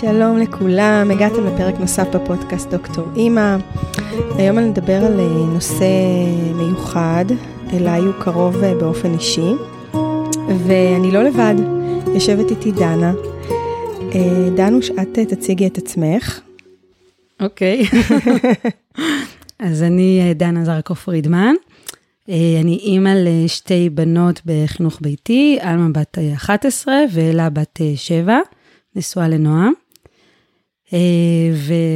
שלום לכולם, הגעתם לפרק נוסף בפודקאסט דוקטור אימא. היום אני נדבר על אה, נושא מיוחד, אליי הוא קרוב אה, באופן אישי, ואני לא לבד, יושבת איתי דנה. אה, דנוש, את תציגי את עצמך. אוקיי. אז אני דנה זרקו פרידמן. אני אימא לשתי בנות בחינוך ביתי, עלמה בת 11 ואלה בת 7. נשואה לנועם. אה,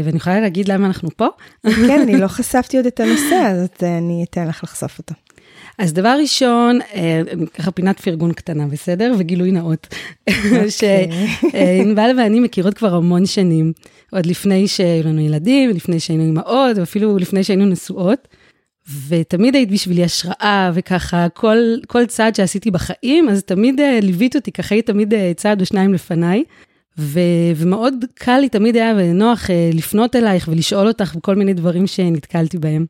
ואני יכולה להגיד למה אנחנו פה? כן, אני לא חשפתי עוד את הנושא, אז אני אתן לך לחשוף אותו. אז דבר ראשון, אה, ככה פינת פרגון קטנה, בסדר? וגילוי נאות. אוקיי. שענבל ואני מכירות כבר המון שנים, עוד לפני שהיו לנו ילדים, לפני שהיינו אימהות, ואפילו לפני שהיינו נשואות. ותמיד היית בשבילי השראה, וככה כל, כל צעד שעשיתי בחיים, אז תמיד ליווית אותי, ככה היית תמיד צעד או שניים לפניי. ו- ומאוד קל לי תמיד היה ונוח uh, לפנות אלייך ולשאול אותך וכל מיני דברים שנתקלתי בהם.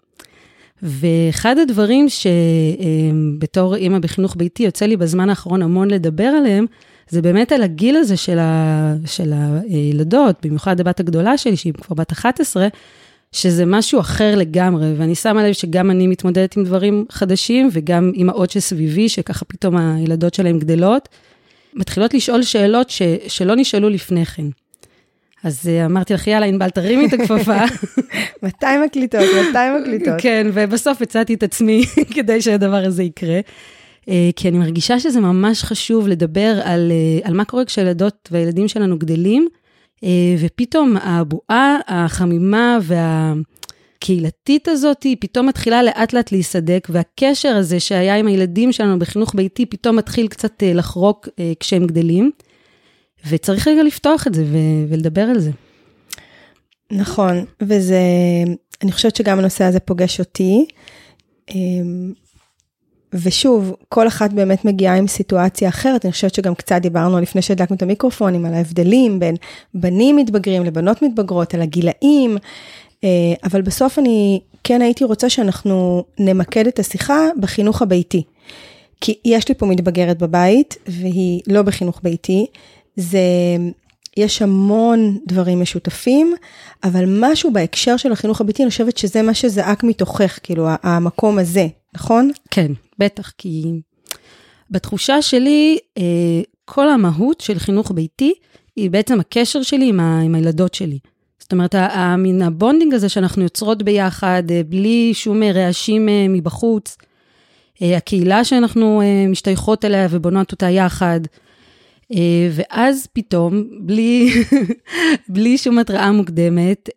ואחד הדברים שבתור אימא בחינוך ביתי יוצא לי בזמן האחרון המון לדבר עליהם, זה באמת על הגיל הזה של, ה- של הילדות, במיוחד הבת הגדולה שלי, שהיא כבר בת 11, שזה משהו אחר לגמרי, ואני שמה לב שגם אני מתמודדת עם דברים חדשים, וגם אימהות שסביבי, שככה פתאום הילדות שלהם גדלות, מתחילות לשאול שאלות ש, שלא נשאלו לפני כן. אז uh, אמרתי לך, יאללה, ענבל, תרימי את הכפפה. מתי מקליטות? מתי מקליטות? כן, ובסוף הצעתי את עצמי כדי שהדבר הזה יקרה. Uh, כי אני מרגישה שזה ממש חשוב לדבר על, uh, על מה קורה כשילדות והילדים שלנו גדלים, ופתאום הבועה, החמימה וה... הקהילתית הזאת פתאום מתחילה לאט לאט להיסדק, והקשר הזה שהיה עם הילדים שלנו בחינוך ביתי פתאום מתחיל קצת אה, לחרוק אה, כשהם גדלים, וצריך רגע לפתוח את זה ולדבר על זה. נכון, וזה, אני חושבת שגם הנושא הזה פוגש אותי. אמ, ושוב, כל אחת באמת מגיעה עם סיטואציה אחרת, אני חושבת שגם קצת דיברנו לפני שהדלקנו את המיקרופונים, על ההבדלים בין בנים מתבגרים לבנות מתבגרות, על הגילאים, אה, אבל בסוף אני כן הייתי רוצה שאנחנו נמקד את השיחה בחינוך הביתי. כי יש לי פה מתבגרת בבית, והיא לא בחינוך ביתי. זה, יש המון דברים משותפים, אבל משהו בהקשר של החינוך הביתי, אני חושבת שזה מה שזעק מתוכך, כאילו, המקום הזה, נכון? כן, בטח, כי בתחושה שלי, אה, כל המהות של חינוך ביתי, היא בעצם הקשר שלי עם, ה, עם הילדות שלי. זאת אומרת, מן ה bonding הזה שאנחנו יוצרות ביחד, אה, בלי שום אה, רעשים אה, מבחוץ, הקהילה שאנחנו משתייכות אליה ובונות אותה יחד, ואז פתאום, בלי, בלי שום התראה מוקדמת,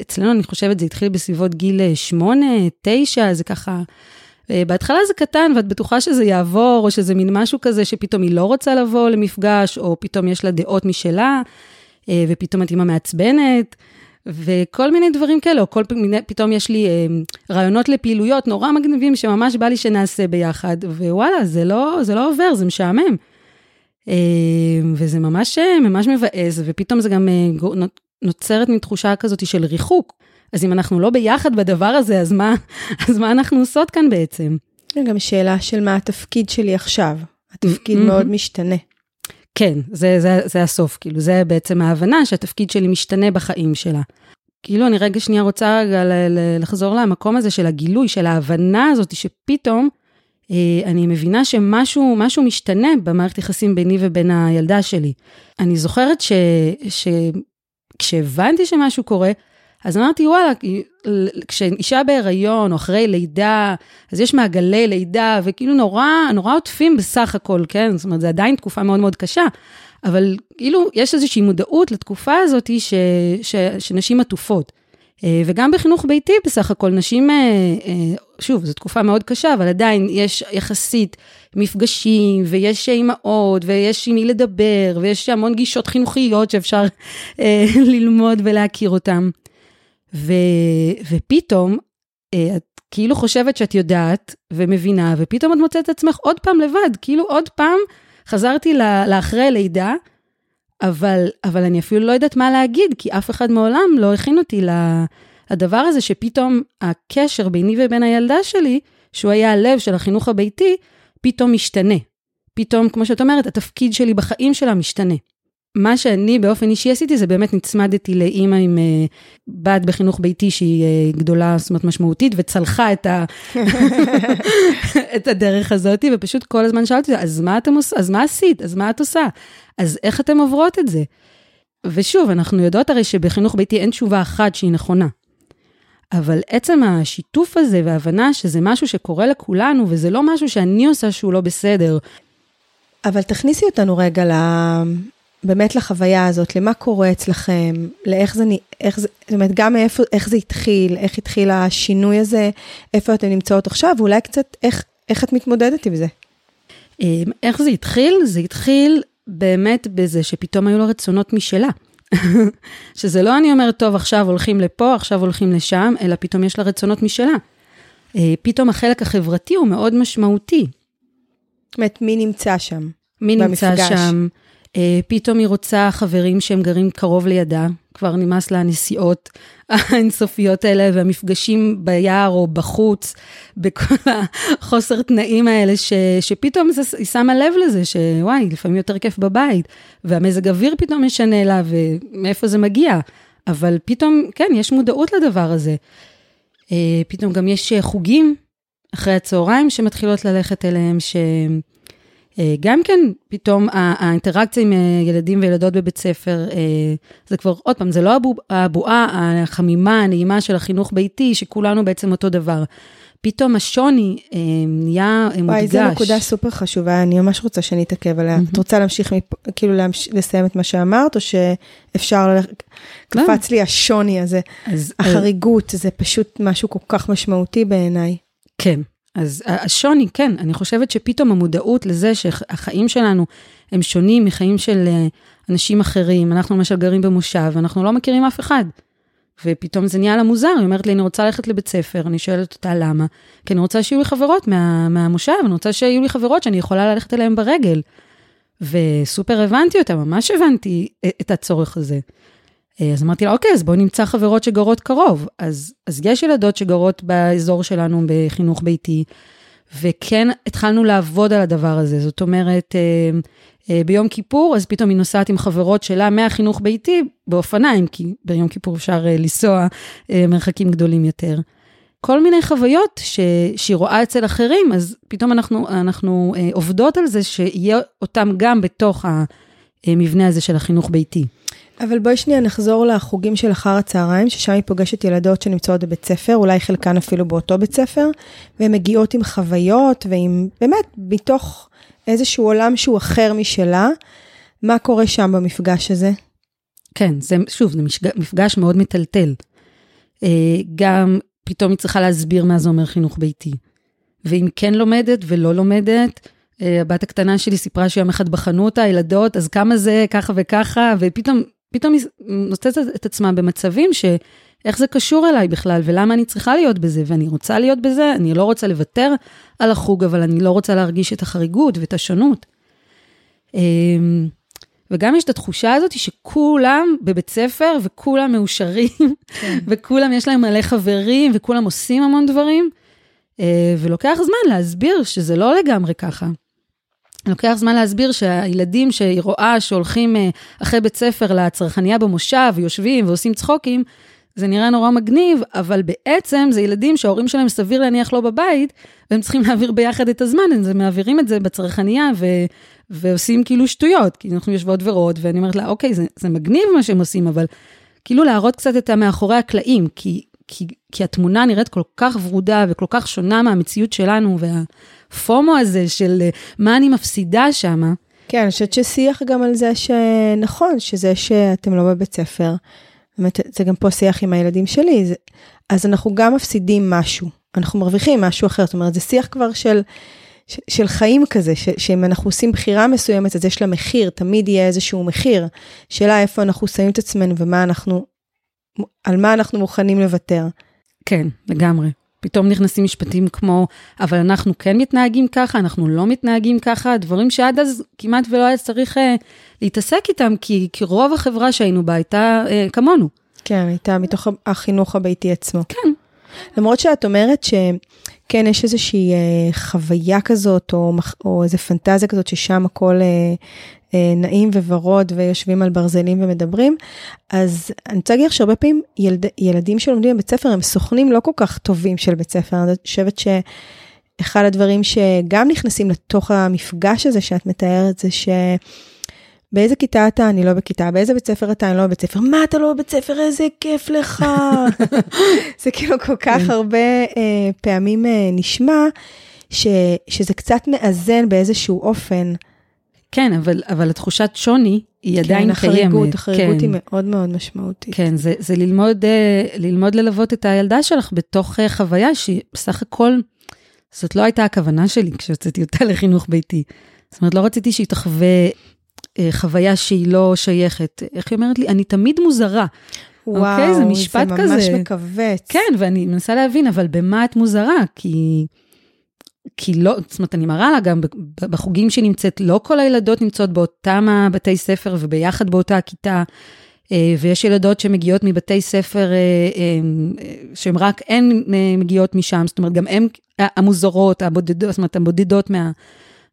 אצלנו אני חושבת זה התחיל בסביבות גיל 8, 9, זה ככה, בהתחלה זה קטן ואת בטוחה שזה יעבור, או שזה מין משהו כזה שפתאום היא לא רוצה לבוא למפגש, או פתאום יש לה דעות משלה. אה, ופתאום את אימא מעצבנת, וכל מיני דברים כאלה, או כל מיני, פתאום יש לי אה, רעיונות לפעילויות נורא מגניבים שממש בא לי שנעשה ביחד, ווואלה, זה לא, זה לא עובר, זה משעמם. אה, וזה ממש, ממש מבאס, ופתאום זה גם נוצרת מין תחושה כזאת של ריחוק. אז אם אנחנו לא ביחד בדבר הזה, אז מה, אז מה אנחנו עושות כאן בעצם? גם שאלה של מה התפקיד שלי עכשיו. התפקיד מאוד משתנה. כן, זה, זה, זה הסוף, כאילו, זה בעצם ההבנה שהתפקיד שלי משתנה בחיים שלה. כאילו, אני רגע שנייה רוצה רגע לחזור למקום הזה של הגילוי, של ההבנה הזאת, שפתאום אה, אני מבינה שמשהו משהו משתנה במערכת יחסים ביני ובין הילדה שלי. אני זוכרת שכשהבנתי שמשהו קורה, אז אמרתי, וואלה, כשאישה בהיריון או אחרי לידה, אז יש מעגלי לידה, וכאילו נורא, נורא עוטפים בסך הכל, כן? זאת אומרת, זו עדיין תקופה מאוד מאוד קשה, אבל כאילו, יש איזושהי מודעות לתקופה הזאת ש, ש, שנשים עטופות. אה, וגם בחינוך ביתי בסך הכל, נשים, אה, אה, שוב, זו תקופה מאוד קשה, אבל עדיין יש יחסית מפגשים, ויש אימהות, ויש עם מי לדבר, ויש המון גישות חינוכיות שאפשר ללמוד ולהכיר אותן. ו, ופתאום, אה, את כאילו חושבת שאת יודעת ומבינה, ופתאום את מוצאת את עצמך עוד פעם לבד, כאילו עוד פעם חזרתי לאחרי לידה, אבל, אבל אני אפילו לא יודעת מה להגיד, כי אף אחד מעולם לא הכין אותי לדבר הזה שפתאום הקשר ביני ובין הילדה שלי, שהוא היה הלב של החינוך הביתי, פתאום משתנה. פתאום, כמו שאת אומרת, התפקיד שלי בחיים שלה משתנה. מה שאני באופן אישי עשיתי זה באמת נצמדתי לאימא עם uh, בת בחינוך ביתי שהיא uh, גדולה, זאת אומרת משמעותית, וצלחה את, ה... את הדרך הזאת, ופשוט כל הזמן שאלתי אותה, אז מה אתם עושים? אז מה עשית? אז מה את עושה? אז איך אתם עוברות את זה? ושוב, אנחנו יודעות הרי שבחינוך ביתי אין תשובה אחת שהיא נכונה. אבל עצם השיתוף הזה וההבנה שזה משהו שקורה לכולנו, וזה לא משהו שאני עושה שהוא לא בסדר. אבל תכניסי אותנו רגע ל... באמת לחוויה הזאת, למה קורה אצלכם, לאיך זה, איך זה, זאת אומרת, גם מאיפה, איך זה התחיל, איך התחיל השינוי הזה, איפה אתן נמצאות עכשיו, ואולי קצת איך, איך את מתמודדת עם זה. אמ, איך זה התחיל? זה התחיל באמת בזה שפתאום היו לו רצונות משלה. שזה לא אני אומרת, טוב, עכשיו הולכים לפה, עכשיו הולכים לשם, אלא פתאום יש לה רצונות משלה. אה, פתאום החלק החברתי הוא מאוד משמעותי. זאת אומרת, מי נמצא שם? מי במפגש? נמצא שם? אה, פתאום היא רוצה חברים שהם גרים קרוב לידה, כבר נמאס לה הנסיעות האינסופיות האלה והמפגשים ביער או בחוץ, בכל החוסר תנאים האלה, ש, שפתאום זה, היא שמה לב לזה, שוואי, לפעמים יותר כיף בבית, והמזג אוויר פתאום משנה לה, ומאיפה זה מגיע. אבל פתאום, כן, יש מודעות לדבר הזה. אה, פתאום גם יש חוגים אחרי הצהריים שמתחילות ללכת אליהם, שהם... אה, גם כן, פתאום האינטראקציה עם אה, ילדים וילדות בבית ספר, אה, זה כבר, עוד פעם, זה לא הבועה החמימה, הנעימה של החינוך ביתי, שכולנו בעצם אותו דבר. פתאום השוני נהיה מודגש. וואי, זו נקודה סופר חשובה, אני ממש רוצה שנתעכב עליה. את רוצה להמשיך, כאילו להמש, לסיים את מה שאמרת, או שאפשר ללכת, לא. קפץ לי השוני הזה, החריגות, זה פשוט משהו כל כך משמעותי בעיניי. כן, אז השוני, כן, אני חושבת שפתאום המודעות לזה שהחיים שלנו הם שונים מחיים של אה, אנשים אחרים, אנחנו למשל גרים במושב, אנחנו לא מכירים אף אחד. ופתאום זה נהיה לה מוזר, היא אומרת לי, אני רוצה ללכת לבית ספר, אני שואלת אותה למה, כי אני רוצה שיהיו לי חברות מה, מהמושב, אני רוצה שיהיו לי חברות שאני יכולה ללכת אליהן ברגל. וסופר הבנתי אותה, ממש הבנתי את הצורך הזה. אה, אז אמרתי לה, אוקיי, אז בואי נמצא חברות שגרות קרוב. אז, אז יש ילדות שגרות באזור שלנו בחינוך ביתי, וכן התחלנו לעבוד על הדבר הזה. זאת אומרת, אה, אה, ביום כיפור, אז פתאום היא נוסעת עם חברות שלה מהחינוך ביתי באופניים, כי ביום כיפור אפשר לנסוע מרחקים גדולים יותר. כל מיני חוויות ש, שהיא רואה אצל אחרים, אז פתאום אנחנו, אנחנו עובדות על זה שיהיה אותם גם בתוך המבנה הזה של החינוך ביתי. אבל בואי שנייה נחזור לחוגים של אחר הצהריים, ששם היא פוגשת ילדות שנמצאות בבית ספר, אולי חלקן אפילו באותו בית ספר, והן מגיעות עם חוויות ועם, באמת, מתוך איזשהו עולם שהוא אחר משלה. מה קורה שם במפגש הזה? כן, זה, שוב, זה מפגש מאוד מטלטל. אה, גם פתאום היא צריכה להסביר מה זה אומר חינוך ביתי. ואם כן לומדת ולא לומדת, אה, הבת הקטנה שלי סיפרה שיום אחד בחנו אותה, ילדות, אז כמה זה ככה וככה, ופתאום פתאום היא מוצאת את עצמה במצבים שאיך זה קשור אליי בכלל, ולמה אני צריכה להיות בזה, ואני רוצה להיות בזה, אני לא רוצה לוותר על החוג, אבל אני לא רוצה להרגיש את החריגות ואת השונות. אמ, וגם יש את התחושה הזאת שכולם בבית ספר וכולם מאושרים, כן. וכולם יש להם מלא חברים, וכולם עושים המון דברים, אה, ולוקח זמן להסביר שזה לא לגמרי ככה. לוקח זמן להסביר שהילדים שהיא רואה שהולכים אה, אחרי בית ספר לצרכניה במושב, ויושבים ועושים צחוקים, זה נראה נורא מגניב, אבל בעצם זה ילדים שההורים שלהם סביר להניח לא בבית, והם צריכים להעביר ביחד את הזמן, הם מעבירים את זה בצרכניה ו, ועושים כאילו שטויות, כי אנחנו יושבות ורואות, ואני אומרת לה, אוקיי, זה, זה מגניב מה שהם עושים, אבל כאילו להראות קצת את המאחורי הקלעים, כי, כי, כי התמונה נראית כל כך ורודה וכל כך שונה מהמציאות שלנו, וה... הפומו הזה של אה, מה אני מפסידה שם. כן, אני חושבת ששיח גם על זה שנכון, שזה שאתם לא בבית ספר, באמת, זה גם פה שיח עם הילדים שלי, זה, אז אנחנו גם מפסידים משהו, אנחנו מרוויחים משהו אחר, זאת אומרת, זה שיח כבר של, של, של חיים כזה, ש, שאם אנחנו עושים בחירה מסוימת, אז יש לה מחיר, תמיד יהיה איזשהו מחיר. שאלה איפה אנחנו שמים את עצמנו ומה אנחנו, על מה אנחנו מוכנים לוותר. כן, לגמרי. פתאום נכנסים משפטים כמו, אבל אנחנו כן מתנהגים ככה, אנחנו לא מתנהגים ככה, דברים שעד אז כמעט ולא היה צריך אה, להתעסק איתם, כי, כי רוב החברה שהיינו בה הייתה אה, כמונו. כן, הייתה מתוך החינוך הביתי עצמו. כן. למרות שאת אומרת שכן, יש איזושהי אה, חוויה כזאת, או, או איזו פנטזיה כזאת ששם הכל אה, נעים וורוד ויושבים על ברזלים ומדברים. אז אני רוצה להגיד לך שהרבה פעמים ילד, ילדים שלומדים בבית ספר הם סוכנים לא כל כך טובים של בית ספר. אני חושבת שאחד הדברים שגם נכנסים לתוך המפגש הזה שאת מתארת זה ש... באיזה כיתה אתה? אני לא בכיתה. באיזה בית ספר אתה? אני לא בבית ספר. מה אתה לא בבית ספר? איזה כיף לך. זה כאילו כל כך כן. הרבה אה, פעמים אה, נשמע, ש, שזה קצת מאזן באיזשהו אופן. כן, אבל, אבל התחושת שוני היא כן, עדיין החריגות, קיימת. החריגות, החריגות כן. היא מאוד מאוד משמעותית. כן, זה, זה ללמוד, אה, ללמוד ללוות את הילדה שלך בתוך אה, חוויה שהיא בסך הכל, זאת לא הייתה הכוונה שלי כשהוצאתי אותה לחינוך ביתי. זאת אומרת, לא רציתי שהיא תחווה אה, חוויה שהיא לא שייכת. איך היא אומרת לי? אני תמיד מוזרה. וואו, אוקיי? זה משפט. זה ממש כזה. מכווץ. כן, ואני מנסה להבין, אבל במה את מוזרה? כי... כי לא, זאת אומרת, אני מראה לה גם בחוגים שהיא נמצאת, לא כל הילדות נמצאות באותם הבתי ספר וביחד באותה הכיתה, אה, ויש ילדות שמגיעות מבתי ספר שהן רק הן מגיעות משם, זאת אומרת, גם הן המוזרות, הבודדות, זאת אומרת, הבודדות מה...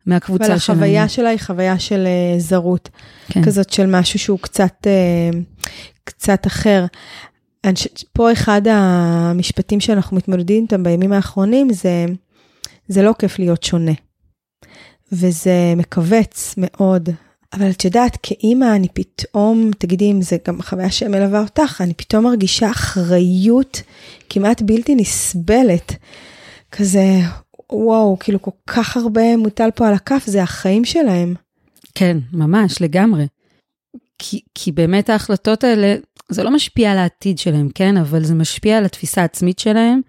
מהקבוצה שלנו. אבל החוויה שלה היא חוויה של זרות, כן. כזאת של משהו שהוא קצת, קצת אחר. פה אחד המשפטים שאנחנו מתמודדים איתם בימים האחרונים זה, זה לא כיף להיות שונה. וזה מכווץ מאוד. אבל את יודעת, כאימא אני פתאום, תגידי אם זה גם חוויה שמלווה אותך, אני פתאום מרגישה אחריות כמעט בלתי נסבלת. כזה, וואו, כאילו כל כך הרבה מוטל פה על הכף, זה החיים שלהם. כן, ממש, לגמרי. כי, כי באמת ההחלטות האלה, זה לא משפיע על העתיד שלהם, כן? אבל זה משפיע על התפיסה העצמית שלהם.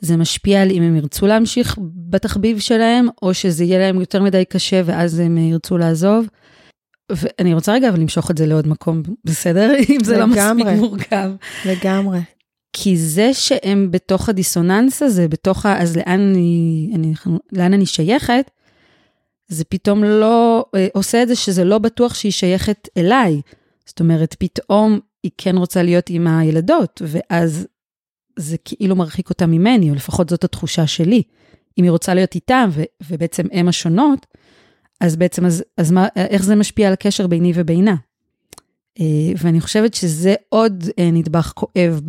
זה משפיע על אם הם ירצו להמשיך בתחביב שלהם, או שזה יהיה להם יותר מדי קשה ואז הם ירצו לעזוב. ואני רוצה רגע אבל למשוך את זה לעוד מקום, בסדר? אם זה לגמרי, לא מספיק מורכב. לגמרי. כי זה שהם בתוך הדיסוננס הזה, בתוך ה... אז לאן אני, אני, לאן אני שייכת, זה פתאום לא אה, עושה את זה שזה לא בטוח שהיא שייכת אליי. זאת אומרת, פתאום היא כן רוצה להיות עם הילדות, ואז זה כאילו מרחיק אותה ממני, או לפחות זאת התחושה שלי. אם היא רוצה להיות איתם, ו, ובעצם הם השונות, אז בעצם, אז, אז מה, איך זה משפיע על הקשר ביני ובינה? אה, ואני חושבת שזה עוד אה, נדבך כואב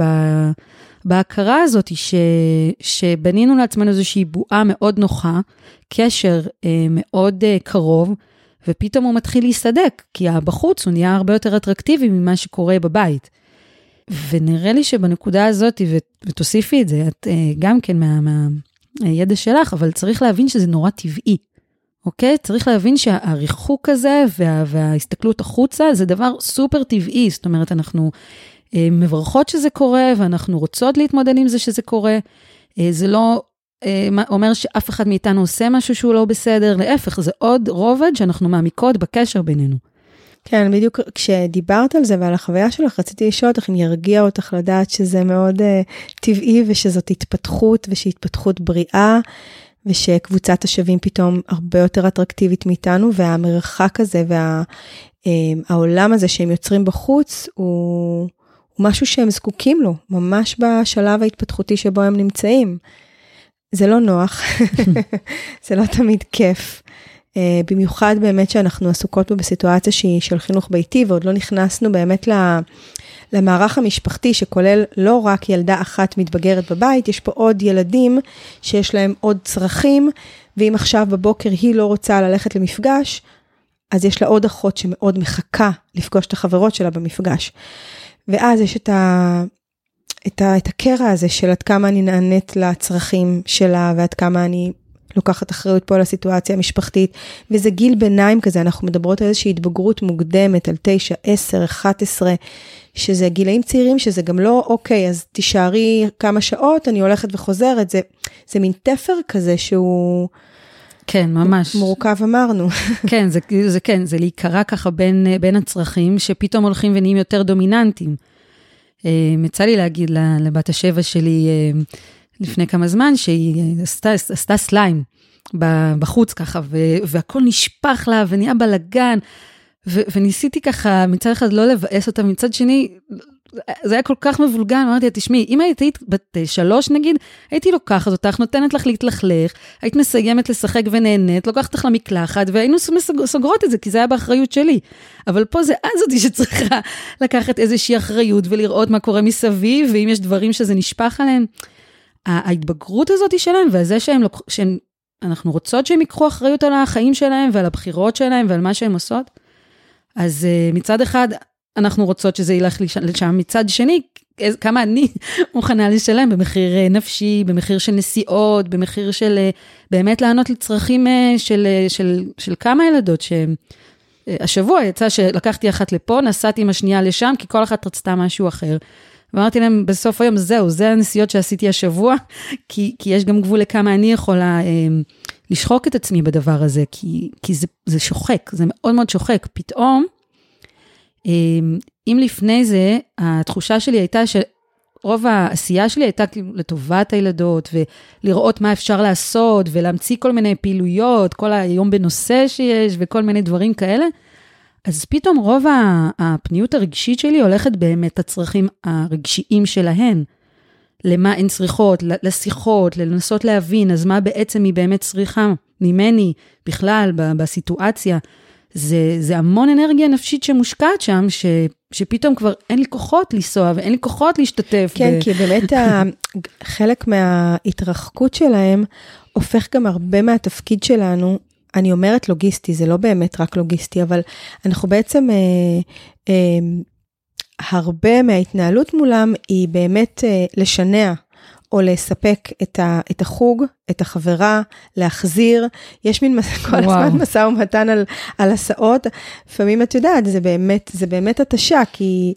בהכרה הזאת, ש, שבנינו לעצמנו איזושהי בועה מאוד נוחה, קשר אה, מאוד קרוב, ופתאום הוא מתחיל להסתדק, כי בחוץ הוא נהיה הרבה יותר אטרקטיבי ממה שקורה בבית. ונראה לי שבנקודה הזאת, ותוסיפי את זה, את גם כן מהידע מה, שלך, אבל צריך להבין שזה נורא טבעי. אוקיי? צריך להבין שהריחוק הזה וה, וההסתכלות החוצה זה דבר סופר טבעי, זאת אומרת, אנחנו אה, מברכות שזה קורה ואנחנו רוצות להתמודד עם זה שזה קורה. אה, זה לא אה, אומר שאף אחד מאיתנו עושה משהו שהוא לא בסדר, להפך, זה עוד רובד שאנחנו מעמיקות בקשר בינינו. כן, בדיוק כשדיברת על זה ועל החוויה שלך, רציתי לשאול אותך אם ירגיע אותך לדעת שזה מאוד uh, טבעי ושזאת התפתחות ושהיא התפתחות בריאה. ושקבוצת השווים פתאום הרבה יותר אטרקטיבית מאיתנו, והמרחק הזה והעולם אה, הזה שהם יוצרים בחוץ הוא, הוא משהו שהם זקוקים לו, ממש בשלב ההתפתחותי שבו הם נמצאים. זה לא נוח, זה לא תמיד כיף. Uh, במיוחד באמת שאנחנו עסוקות פה בסיטואציה שהיא של חינוך ביתי ועוד לא נכנסנו באמת למערך המשפחתי שכולל לא רק ילדה אחת מתבגרת בבית, יש פה עוד ילדים שיש להם עוד צרכים, ואם עכשיו בבוקר היא לא רוצה ללכת למפגש, אז יש לה עוד אחות שמאוד מחכה לפגוש את החברות שלה במפגש. ואז יש את, ה... את, ה... את הקרע הזה של עד כמה אני נענית לצרכים שלה ועד כמה אני לוקחת אחריות פה על הסיטואציה המשפחתית, וזה גיל ביניים כזה, אנחנו מדברות על איזושהי התבגרות מוקדמת, על 9, 10, 11, שזה גילאים צעירים, שזה גם לא, אוקיי, אז תישארי כמה שעות, אני הולכת וחוזרת, זה, זה מין תפר כזה שהוא... כן, ממש. מורכב אמרנו. כן, זה, זה כן, זה להיקרע ככה בין, בין הצרכים, שפתאום הולכים ונהיים יותר דומיננטיים. אה, יצא לי להגיד לבת השבע שלי, אה, לפני כמה זמן, שהיא עשתה, עשתה סליים בחוץ ככה, והכל נשפך לה ונהיה בלאגן. וניסיתי ככה מצד אחד לא לבאס אותה, מצד שני, זה היה כל כך מבולגן, אמרתי לה, תשמעי, אם היית היית בת שלוש נגיד, הייתי לוקחת אותך, נותנת לך להתלכלך, היית מסיימת לשחק ונהנית, לוקחת אותך למקלחת, והיינו סוגרות את זה, כי זה היה באחריות שלי. אבל פה זה את זאתי שצריכה לקחת איזושהי אחריות ולראות מה קורה מסביב, ואם יש דברים שזה נשפך עליהם. ההתבגרות הזאת שלהם, וזה שהם, לוק... שהם, אנחנו רוצות שהם ייקחו אחריות על החיים שלהם ועל הבחירות שלהם ועל מה שהם עושות. אז uh, מצד אחד, אנחנו רוצות שזה ילך לשם, מצד שני, כמה אני מוכנה לשלם במחיר אה, נפשי, במחיר של נסיעות, במחיר של אה, באמת לענות לצרכים של, של, של כמה ילדות שהם... השבוע יצא שלקחתי אחת לפה, נסעתי עם השנייה לשם, כי כל אחת רצתה משהו אחר. ואמרתי להם בסוף היום, זהו, זה הנסיעות שעשיתי השבוע, כי, כי יש גם גבול לכמה אני יכולה אה, לשחוק את עצמי בדבר הזה, כי, כי זה, זה שוחק, זה מאוד מאוד שוחק. פתאום, אה, אם לפני זה, התחושה שלי הייתה ש... רוב העשייה שלי הייתה כאילו לטובת הילדות, ולראות מה אפשר לעשות, ולהמציא כל מיני פעילויות, כל היום בנושא שיש, וכל מיני דברים כאלה. אז פתאום רוב הפניות הרגשית שלי הולכת באמת לצרכים הרגשיים שלהן. למה הן צריכות, לשיחות, לנסות להבין, אז מה בעצם היא באמת צריכה ממני בכלל בסיטואציה. זה, זה המון אנרגיה נפשית שמושקעת שם, ש, שפתאום כבר אין לי כוחות לנסוע ואין לי כוחות להשתתף. כן, ב... כי באמת ה, חלק מההתרחקות שלהם הופך גם הרבה מהתפקיד שלנו אני אומרת לוגיסטי, זה לא באמת רק לוגיסטי, אבל אנחנו בעצם, אה, אה, הרבה מההתנהלות מולם היא באמת אה, לשנע. או לספק את, ה, את החוג, את החברה, להחזיר. יש מין כל וואו. הזמן משא ומתן על, על הסעות. לפעמים את יודעת, זה באמת, זה באמת התשה, כי,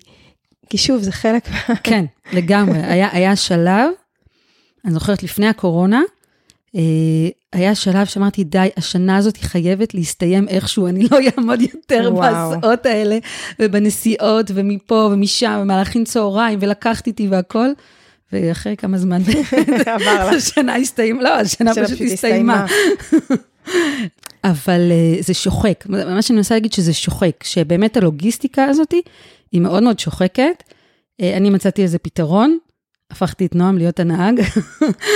כי שוב, זה חלק מה... כן, לגמרי. היה, היה שלב, אני זוכרת לפני הקורונה, היה שלב שאמרתי, די, השנה הזאת היא חייבת להסתיים איכשהו, אני לא אעמוד יותר בהסעות האלה, ובנסיעות, ומפה ומשם, ומהלכים צהריים, ולקחת איתי והכל. ואחרי כמה זמן, השנה הסתיימה, לא, השנה פשוט הסתיימה. אבל uh, זה שוחק, מה שאני מנסה להגיד שזה שוחק, שבאמת הלוגיסטיקה הזאת היא מאוד מאוד שוחקת. Uh, אני מצאתי איזה פתרון, הפכתי את נועם להיות הנהג.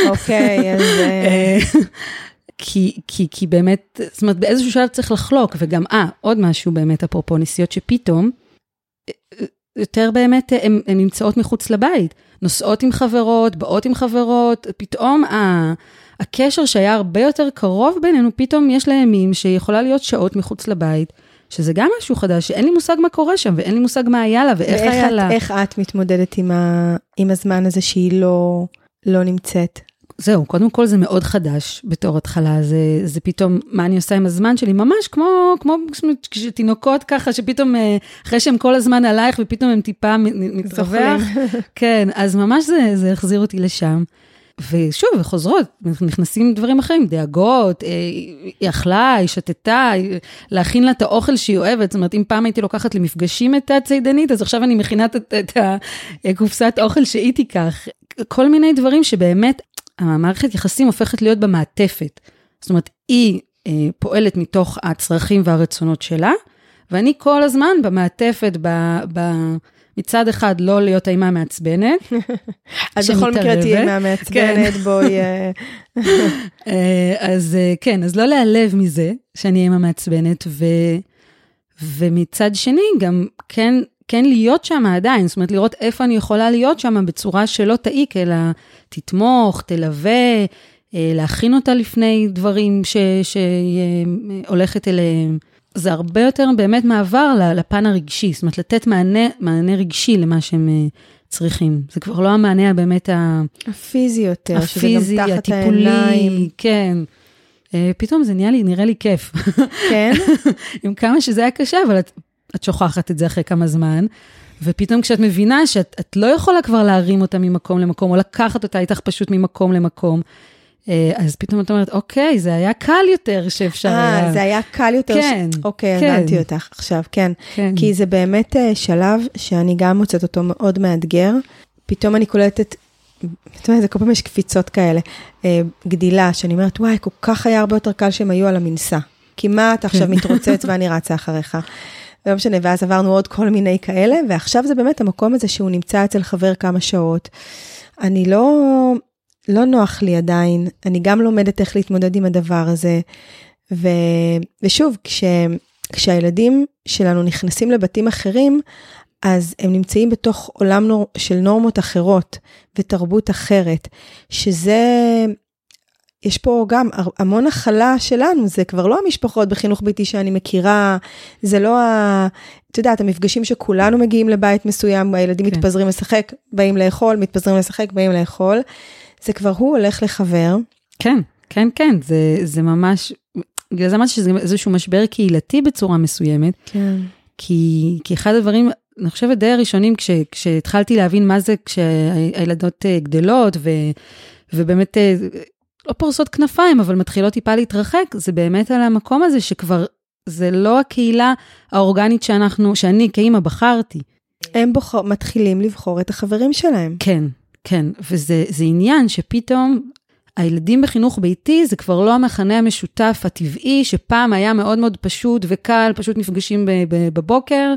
אוקיי, אז... אה, כי, כי, כי באמת, זאת אומרת, באיזשהו שלב צריך לחלוק, וגם, אה, עוד משהו באמת, אפרופו נסיעות שפתאום, יותר באמת, הן נמצאות מחוץ לבית, נוסעות עם חברות, באות עם חברות, פתאום ה, הקשר שהיה הרבה יותר קרוב בינינו, פתאום יש לימים שיכולה להיות שעות מחוץ לבית. שזה גם משהו חדש, שאין לי מושג מה קורה שם, ואין לי מושג מה היה לה, ואיך היה לה. ואיך את מתמודדת עם, ה, עם הזמן הזה שהיא לא, לא נמצאת? זהו, קודם כל זה מאוד חדש בתור התחלה, זה, זה פתאום, מה אני עושה עם הזמן שלי, ממש כמו, כמו תינוקות ככה, שפתאום, אה, אחרי שהם כל הזמן עלייך, ופתאום הם טיפה מתרווח, כן, אז ממש זה, זה החזיר אותי לשם. ושוב, וחוזרות, נכנסים דברים אחרים, דאגות, אה, היא אכלה, היא שתתה, להכין לה את האוכל שהיא אוהבת. זאת אומרת, אם פעם הייתי לוקחת למפגשים את הצידנית, אז עכשיו אני מכינה את, הקופסת אוכל שהיא תיקח. כל מיני דברים שבאמת, המערכת יחסים הופכת להיות במעטפת. זאת אומרת, היא אה, פועלת מתוך הצרכים והרצונות שלה, ואני כל הזמן במעטפת, ב... ב מצד אחד, לא להיות האימה מעצבנת. אז בכל מקרה תהיה אימה מעצבנת, כן. בואי... אה. אה, אז אה, כן, אז לא להיעלב מזה שאני אימה מעצבנת, ו... ומצד שני, גם כן, כן להיות שם עדיין, זאת אומרת, לראות איפה אני יכולה להיות שם בצורה שלא תעיק, אלא תתמוך, תלווה, להכין אותה לפני דברים שהיא הולכת אליהם. זה הרבה יותר באמת מעבר לפן הרגשי, זאת אומרת, לתת מענה, מענה רגשי למה שהם אה, צריכים. זה כבר לא המענה הבאמת ה... הפיזי יותר, הפיזי, שזה גם תחת הטיפולי, העיניים. כן. אה, פתאום זה נהיה לי, נראה לי כיף. כן? עם כמה שזה היה קשה, אבל את, את שוכחת את זה אחרי כמה זמן. ופתאום כשאת מבינה שאת לא יכולה כבר להרים אותה ממקום למקום, או לקחת אותה איתך פשוט ממקום למקום, אז פתאום את אומרת, אוקיי, זה היה קל יותר שאפשר היה. אה, זה היה קל יותר. כן. ש... אוקיי, כן. הבנתי אותך עכשיו, כן. כן. כי זה באמת אה, שלב שאני גם מוצאת אותו מאוד מאתגר. פתאום אני קולטת, זאת אומרת, זה כל פעם יש קפיצות כאלה. אה, גדילה, שאני אומרת, וואי, כל כך היה הרבה יותר קל שהם היו על המנסה. כי מה אתה עכשיו כן. מתרוצץ ואני רצה אחריך. לא משנה, ואז עברנו עוד כל מיני כאלה, ועכשיו זה באמת המקום הזה שהוא נמצא אצל חבר כמה שעות. אני לא, לא נוח לי עדיין, אני גם לומדת איך להתמודד עם הדבר הזה. ו, ושוב, כש, כשהילדים שלנו נכנסים לבתים אחרים, אז הם נמצאים בתוך עולם נור, של נורמות אחרות ותרבות אחרת, שזה, יש פה גם המון הכלה שלנו, זה כבר לא המשפחות בחינוך ביתי שאני מכירה, זה לא ה... את יודעת, המפגשים שכולנו מגיעים לבית מסוים, הילדים כן. מתפזרים לשחק, באים לאכול, מתפזרים לשחק, באים לאכול, זה כבר הוא הולך לחבר. כן, כן, כן, זה, זה ממש, בגלל זה אמרתי שזה איזשהו משבר קהילתי בצורה מסוימת. כן. כי, כי אחד הדברים, אני חושבת די הראשונים, כש, כשהתחלתי להבין מה זה כשהילדות אה, גדלות, ו, ובאמת אה, לא פורסות כנפיים, אבל מתחילות טיפה להתרחק, זה באמת על המקום הזה שכבר, זה לא הקהילה האורגנית שאנחנו, שאני כאימא בחרתי. הם בוחר, מתחילים לבחור את החברים שלהם. כן, כן, וזה עניין שפתאום הילדים בחינוך ביתי זה כבר לא המכנה המשותף הטבעי, שפעם היה מאוד מאוד פשוט וקל, פשוט נפגשים בבוקר,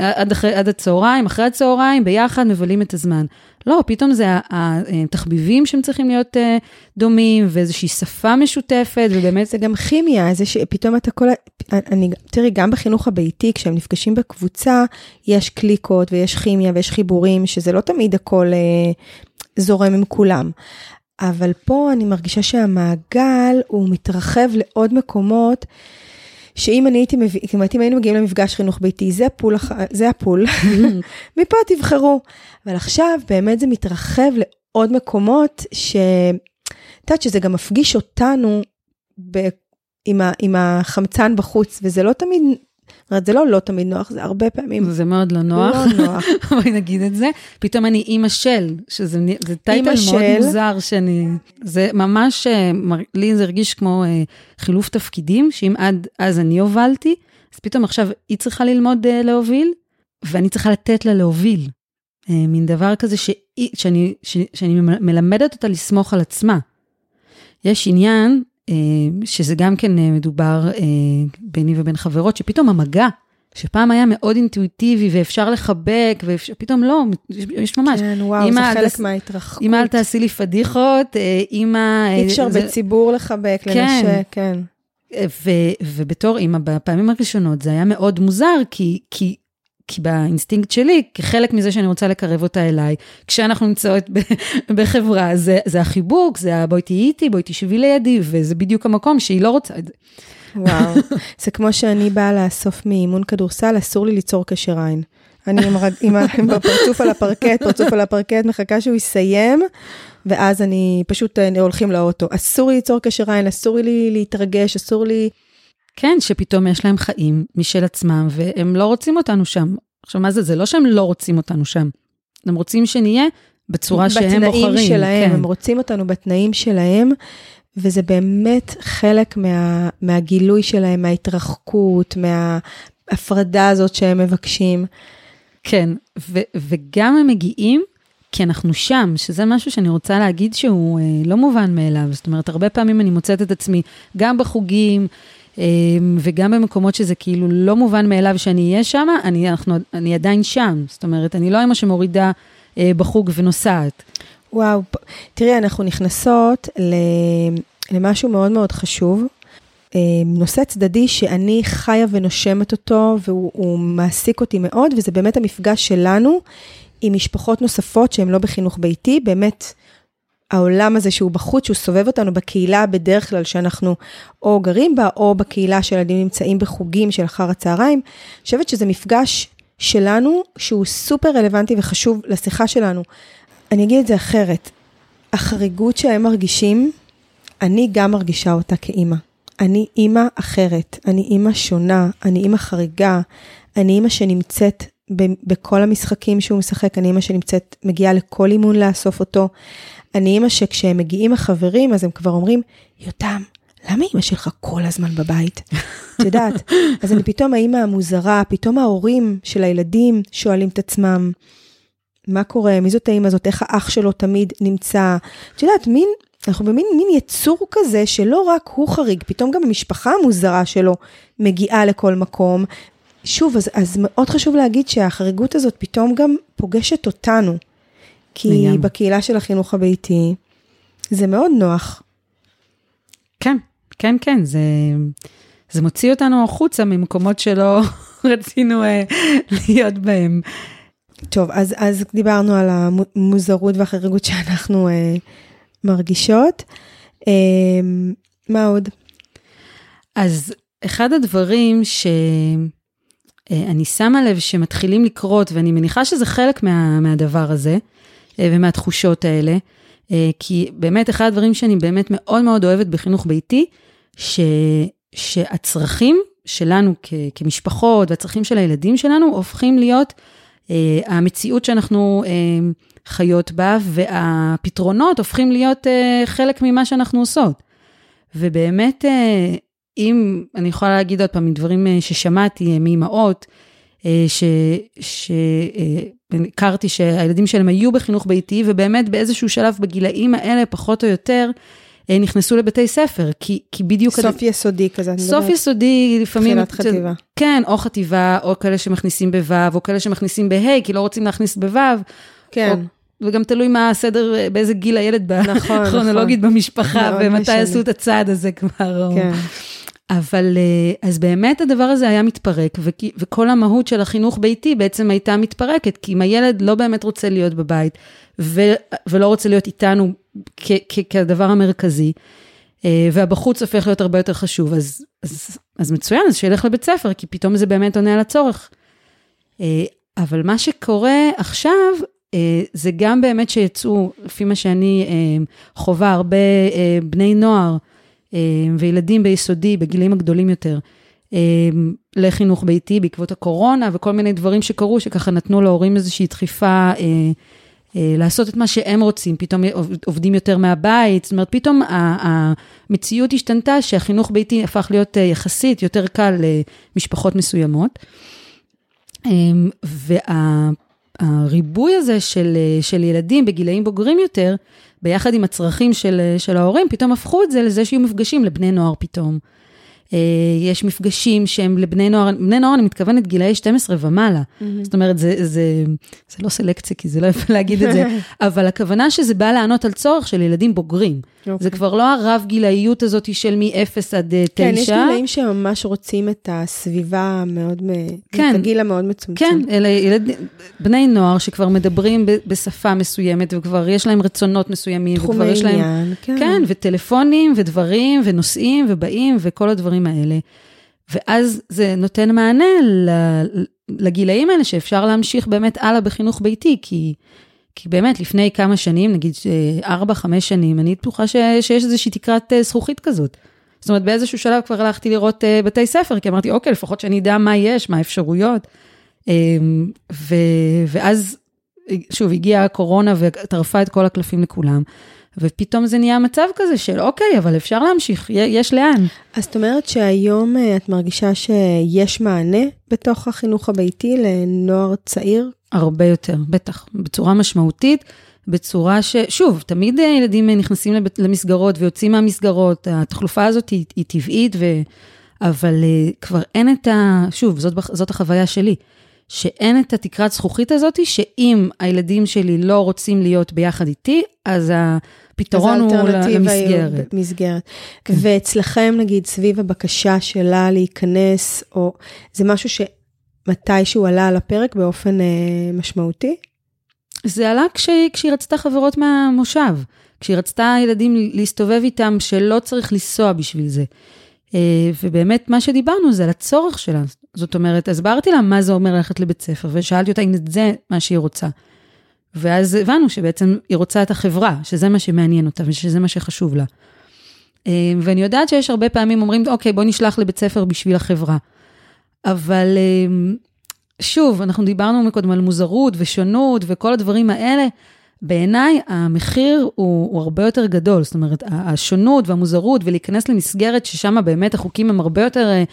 עד, אחרי, עד הצהריים, אחרי הצהריים, ביחד מבלים את הזמן. לא, פתאום זה התחביבים שהם צריכים להיות אה, דומים, ואיזושהי שפה משותפת, ובאמת... זה גם כימיה, איזה ש... פתאום אתה כל... אני, תראי, גם בחינוך הביתי, כשהם נפגשים בקבוצה, יש קליקות ויש כימיה ויש חיבורים, שזה לא תמיד הכל אה, זורם עם כולם. אבל פה אני מרגישה שהמעגל הוא מתרחב לעוד מקומות, שאם אני הייתי מביא, זאת אומרת, אם היינו מגיעים למפגש חינוך ביתי, זה הפול, זה הפול. מפה תבחרו. אבל עכשיו באמת זה מתרחב לעוד מקומות, ש... את יודעת שזה גם מפגיש אותנו ב... עם, ה... עם החמצן בחוץ, וזה לא תמיד אומרת, זה לא לא תמיד נוח, זה הרבה פעמים. זה מאוד לא נוח. לא נוח. בואי נגיד את זה. פתאום אני אימא של, שזה טייטל מאוד מוזר שאני... זה ממש, אה, לי זה הרגיש כמו אה, חילוף תפקידים, שאם עד אז אני הובלתי, אז פתאום עכשיו היא צריכה ללמוד אה, להוביל, ואני צריכה לתת לה להוביל. מין דבר כזה שאני, שאני, שאני מלמדת אותה לסמוך על עצמה. יש עניין אה, שזה גם כן אה, מדובר אה, ביני ובין חברות, שפתאום המגע, שפעם היה מאוד אינטואיטיבי ואפשר לחבק, ופתאום לא, יש ממש. כן, וואו, זה חלק מההתרחקות. אמא, אל תעשי לי פדיחות, אמא... אי אפשר זה... בציבור לחבק, כן. לנשק, כן. ו- ובתור אימא, בפעמים הראשונות זה היה מאוד מוזר, כי, כי כי באינסטינקט שלי, כחלק מזה שאני רוצה לקרב אותה אליי, כשאנחנו נמצאות בחברה, זה, זה החיבוק, זה בואי תהיי איתי, בואי תשבי לידי, וזה בדיוק המקום שהיא לא רוצה את זה. וואו, זה כמו שאני באה לאסוף מאימון כדורסל, אסור לי ליצור קשר עין. אני עם, עם, עם הפרצוף על הפרקט, פרצוף על הפרקט, מחכה שהוא יסיים, ואז אני פשוט אה, הולכים לאוטו. אסור לי ליצור קשר עין, אסור לי להתרגש, אסור לי כן, שפתאום יש להם חיים משל עצמם, והם לא רוצים אותנו שם. עכשיו, מה זה? זה לא שהם לא רוצים אותנו שם. הם רוצים שנהיה בצורה שהם בוחרים. בתנאים שלהם, כן. הם רוצים אותנו בתנאים שלהם, וזה באמת חלק מה, מהגילוי שלהם, מההתרחקות, מההפרדה הזאת שהם מבקשים. כן, ו- וגם הם מגיעים כי אנחנו שם, שזה משהו שאני רוצה להגיד שהוא אה, לא מובן מאליו. זאת אומרת, הרבה פעמים אני מוצאת את עצמי גם בחוגים, וגם במקומות שזה כאילו לא מובן מאליו שאני אהיה שם, אני, אנחנו, אני עדיין שם. זאת אומרת, אני לא אמא שמורידה אה, בחוג ונוסעת. וואו, תראי, אנחנו נכנסות למשהו מאוד מאוד חשוב. אמ, נושא צדדי שאני חיה ונושמת אותו, והוא מעסיק אותי מאוד, וזה באמת המפגש שלנו עם משפחות נוספות שהן לא בחינוך ביתי, באמת העולם הזה שהוא בחוץ, שהוא סובב אותנו בקהילה בדרך כלל שאנחנו או גרים בה, או בקהילה שילדים נמצאים בחוגים של אחר הצהריים. אני חושבת שזה מפגש שלנו שהוא סופר רלוונטי וחשוב לשיחה שלנו. אני אגיד את זה אחרת, החריגות שהם מרגישים, אני גם מרגישה אותה כאימא. אני אימא אחרת, אני אימא שונה, אני אימא חריגה, אני אימא שנמצאת בכל המשחקים שהוא משחק, אני אימא שנמצאת, מגיעה לכל אימון לאסוף אותו. אני אימא שכשהם מגיעים החברים, אז הם כבר אומרים, יותם, למה אימא שלך כל הזמן בבית? את יודעת, אז אני פתאום האימא המוזרה, פתאום ההורים של הילדים שואלים את עצמם, מה קורה, מי זאת האימא הזאת, איך האח שלו תמיד נמצא. את יודעת, מין, אנחנו במין מין יצור כזה שלא רק הוא חריג, פתאום גם המשפחה המוזרה שלו מגיעה לכל מקום, שוב, אז, אז מאוד חשוב להגיד שהחריגות הזאת פתאום גם פוגשת אותנו. כי לגמרי. בקהילה של החינוך הביתי, זה מאוד נוח. כן, כן, כן, זה, זה מוציא אותנו החוצה ממקומות שלא רצינו אה, להיות בהם. טוב, אז, אז דיברנו על המוזרות והחריגות שאנחנו אה, מרגישות. אה, מה עוד? אז אחד הדברים שאני שמה לב שמתחילים לקרות, ואני מניחה שזה חלק מה, מהדבר הזה אה, ומהתחושות האלה, אה, כי באמת אחד הדברים שאני באמת מאוד מאוד אוהבת בחינוך ביתי, ש, שהצרכים שלנו כ, כמשפחות והצרכים של הילדים שלנו הופכים להיות אה, המציאות שאנחנו חיות בה, והפתרונות הופכים להיות חלק ממה שאנחנו עושות. ובאמת, אם, אני יכולה להגיד עוד פעם, מדברים ששמעתי מאמהות, שהכרתי שהילדים שלהם היו בחינוך ביתי, ובאמת באיזשהו שלב בגילאים האלה, פחות או יותר, נכנסו לבתי ספר, כי, כי בדיוק... סוף כזה, יסודי כזה, סוף מדברת. יסודי, לפעמים... תחילת חטיבה. כן, או חטיבה, או כאלה שמכניסים בו', או כאלה שמכניסים בה', כי לא רוצים להכניס בו'. כן. או, וגם תלוי מה הסדר, באיזה גיל הילד נכון, כרונולוגית נכון. במשפחה, ומתי עשו את הצעד הזה כבר. כן. או... אבל אז באמת הדבר הזה היה מתפרק, וכל המהות של החינוך ביתי בעצם הייתה מתפרקת, כי אם הילד לא באמת רוצה להיות בבית, ולא רוצה להיות איתנו כדבר המרכזי, והבחוץ הופך להיות הרבה יותר חשוב, אז, אז, אז מצוין, אז שילך לבית ספר, כי פתאום זה באמת עונה על הצורך. אבל מה שקורה עכשיו, זה גם באמת שיצאו, לפי מה שאני חווה, הרבה בני נוער, וילדים ביסודי, בגילים הגדולים יותר, לחינוך ביתי בעקבות הקורונה וכל מיני דברים שקרו, שככה נתנו להורים איזושהי דחיפה לעשות את מה שהם רוצים, פתאום עובדים יותר מהבית, זאת אומרת, פתאום המציאות השתנתה שהחינוך ביתי הפך להיות יחסית יותר קל למשפחות מסוימות. והריבוי הזה של, של ילדים בגילאים בוגרים יותר, ביחד עם הצרכים של, של ההורים, פתאום הפכו את זה לזה שיהיו מפגשים לבני נוער פתאום. יש מפגשים שהם לבני נוער, בני נוער אני מתכוונת גילאי 12 ומעלה. Mm-hmm. זאת אומרת, זה, זה, זה לא סלקציה, כי זה לא יפה להגיד את זה, אבל הכוונה שזה בא לענות על צורך של ילדים בוגרים. Okay. זה כבר לא הרב גילאיות הזאת של מ-0 עד 9. כן, יש גילאים שממש רוצים את הסביבה המאוד, כן, את הגיל המאוד מצומצם. כן, אלה ילד, בני נוער שכבר מדברים בשפה מסוימת, וכבר יש להם רצונות מסוימים. תחומי עניין, להם, כן. כן, וטלפונים ודברים ונושאים ובאים וכל הדברים האלה. ואז זה נותן מענה לגילאים האלה שאפשר להמשיך באמת הלאה בחינוך ביתי, כי, כי באמת לפני כמה שנים, נגיד 4-5 שנים, אני בטוחה שיש איזושהי תקרת זכוכית כזאת. זאת אומרת, באיזשהו שלב כבר הלכתי לראות בתי ספר, כי אמרתי, אוקיי, לפחות שאני אדע מה יש, מה האפשרויות. ו, ואז, שוב, הגיעה הקורונה וטרפה את כל הקלפים לכולם. ופתאום זה נהיה מצב כזה של אוקיי, אבל אפשר להמשיך, יש לאן. אז זאת אומרת שהיום את מרגישה שיש מענה בתוך החינוך הביתי לנוער צעיר? הרבה יותר, בטח, בצורה משמעותית, בצורה ש... שוב, תמיד ילדים נכנסים למסגרות ויוצאים מהמסגרות, התחלופה הזאת היא, היא טבעית, ו... אבל כבר אין את ה... שוב, זאת, זאת החוויה שלי. שאין את התקרת זכוכית הזאת, שאם הילדים שלי לא רוצים להיות ביחד איתי, אז הפתרון הוא למסגרת. מסגרת. כן. ואצלכם, נגיד, סביב הבקשה שלה להיכנס, או זה משהו שמתישהו עלה על הפרק באופן אה, משמעותי? זה עלה כשהיא, כשהיא רצתה חברות מהמושב, כשהיא רצתה ילדים להסתובב איתם שלא צריך לנסוע בשביל זה. ובאמת מה שדיברנו זה על הצורך שלה. זאת אומרת, הסברתי לה מה זה אומר ללכת לבית ספר, ושאלתי אותה אם זה מה שהיא רוצה. ואז הבנו שבעצם היא רוצה את החברה, שזה מה שמעניין אותה ושזה מה שחשוב לה. ואני יודעת שיש הרבה פעמים אומרים, אוקיי, בוא נשלח לבית ספר בשביל החברה. אבל שוב, אנחנו דיברנו מקודם על מוזרות ושונות וכל הדברים האלה. בעיניי המחיר הוא, הוא הרבה יותר גדול, זאת אומרת, השונות והמוזרות ולהיכנס למסגרת ששם באמת החוקים הם הרבה יותר אה, אה,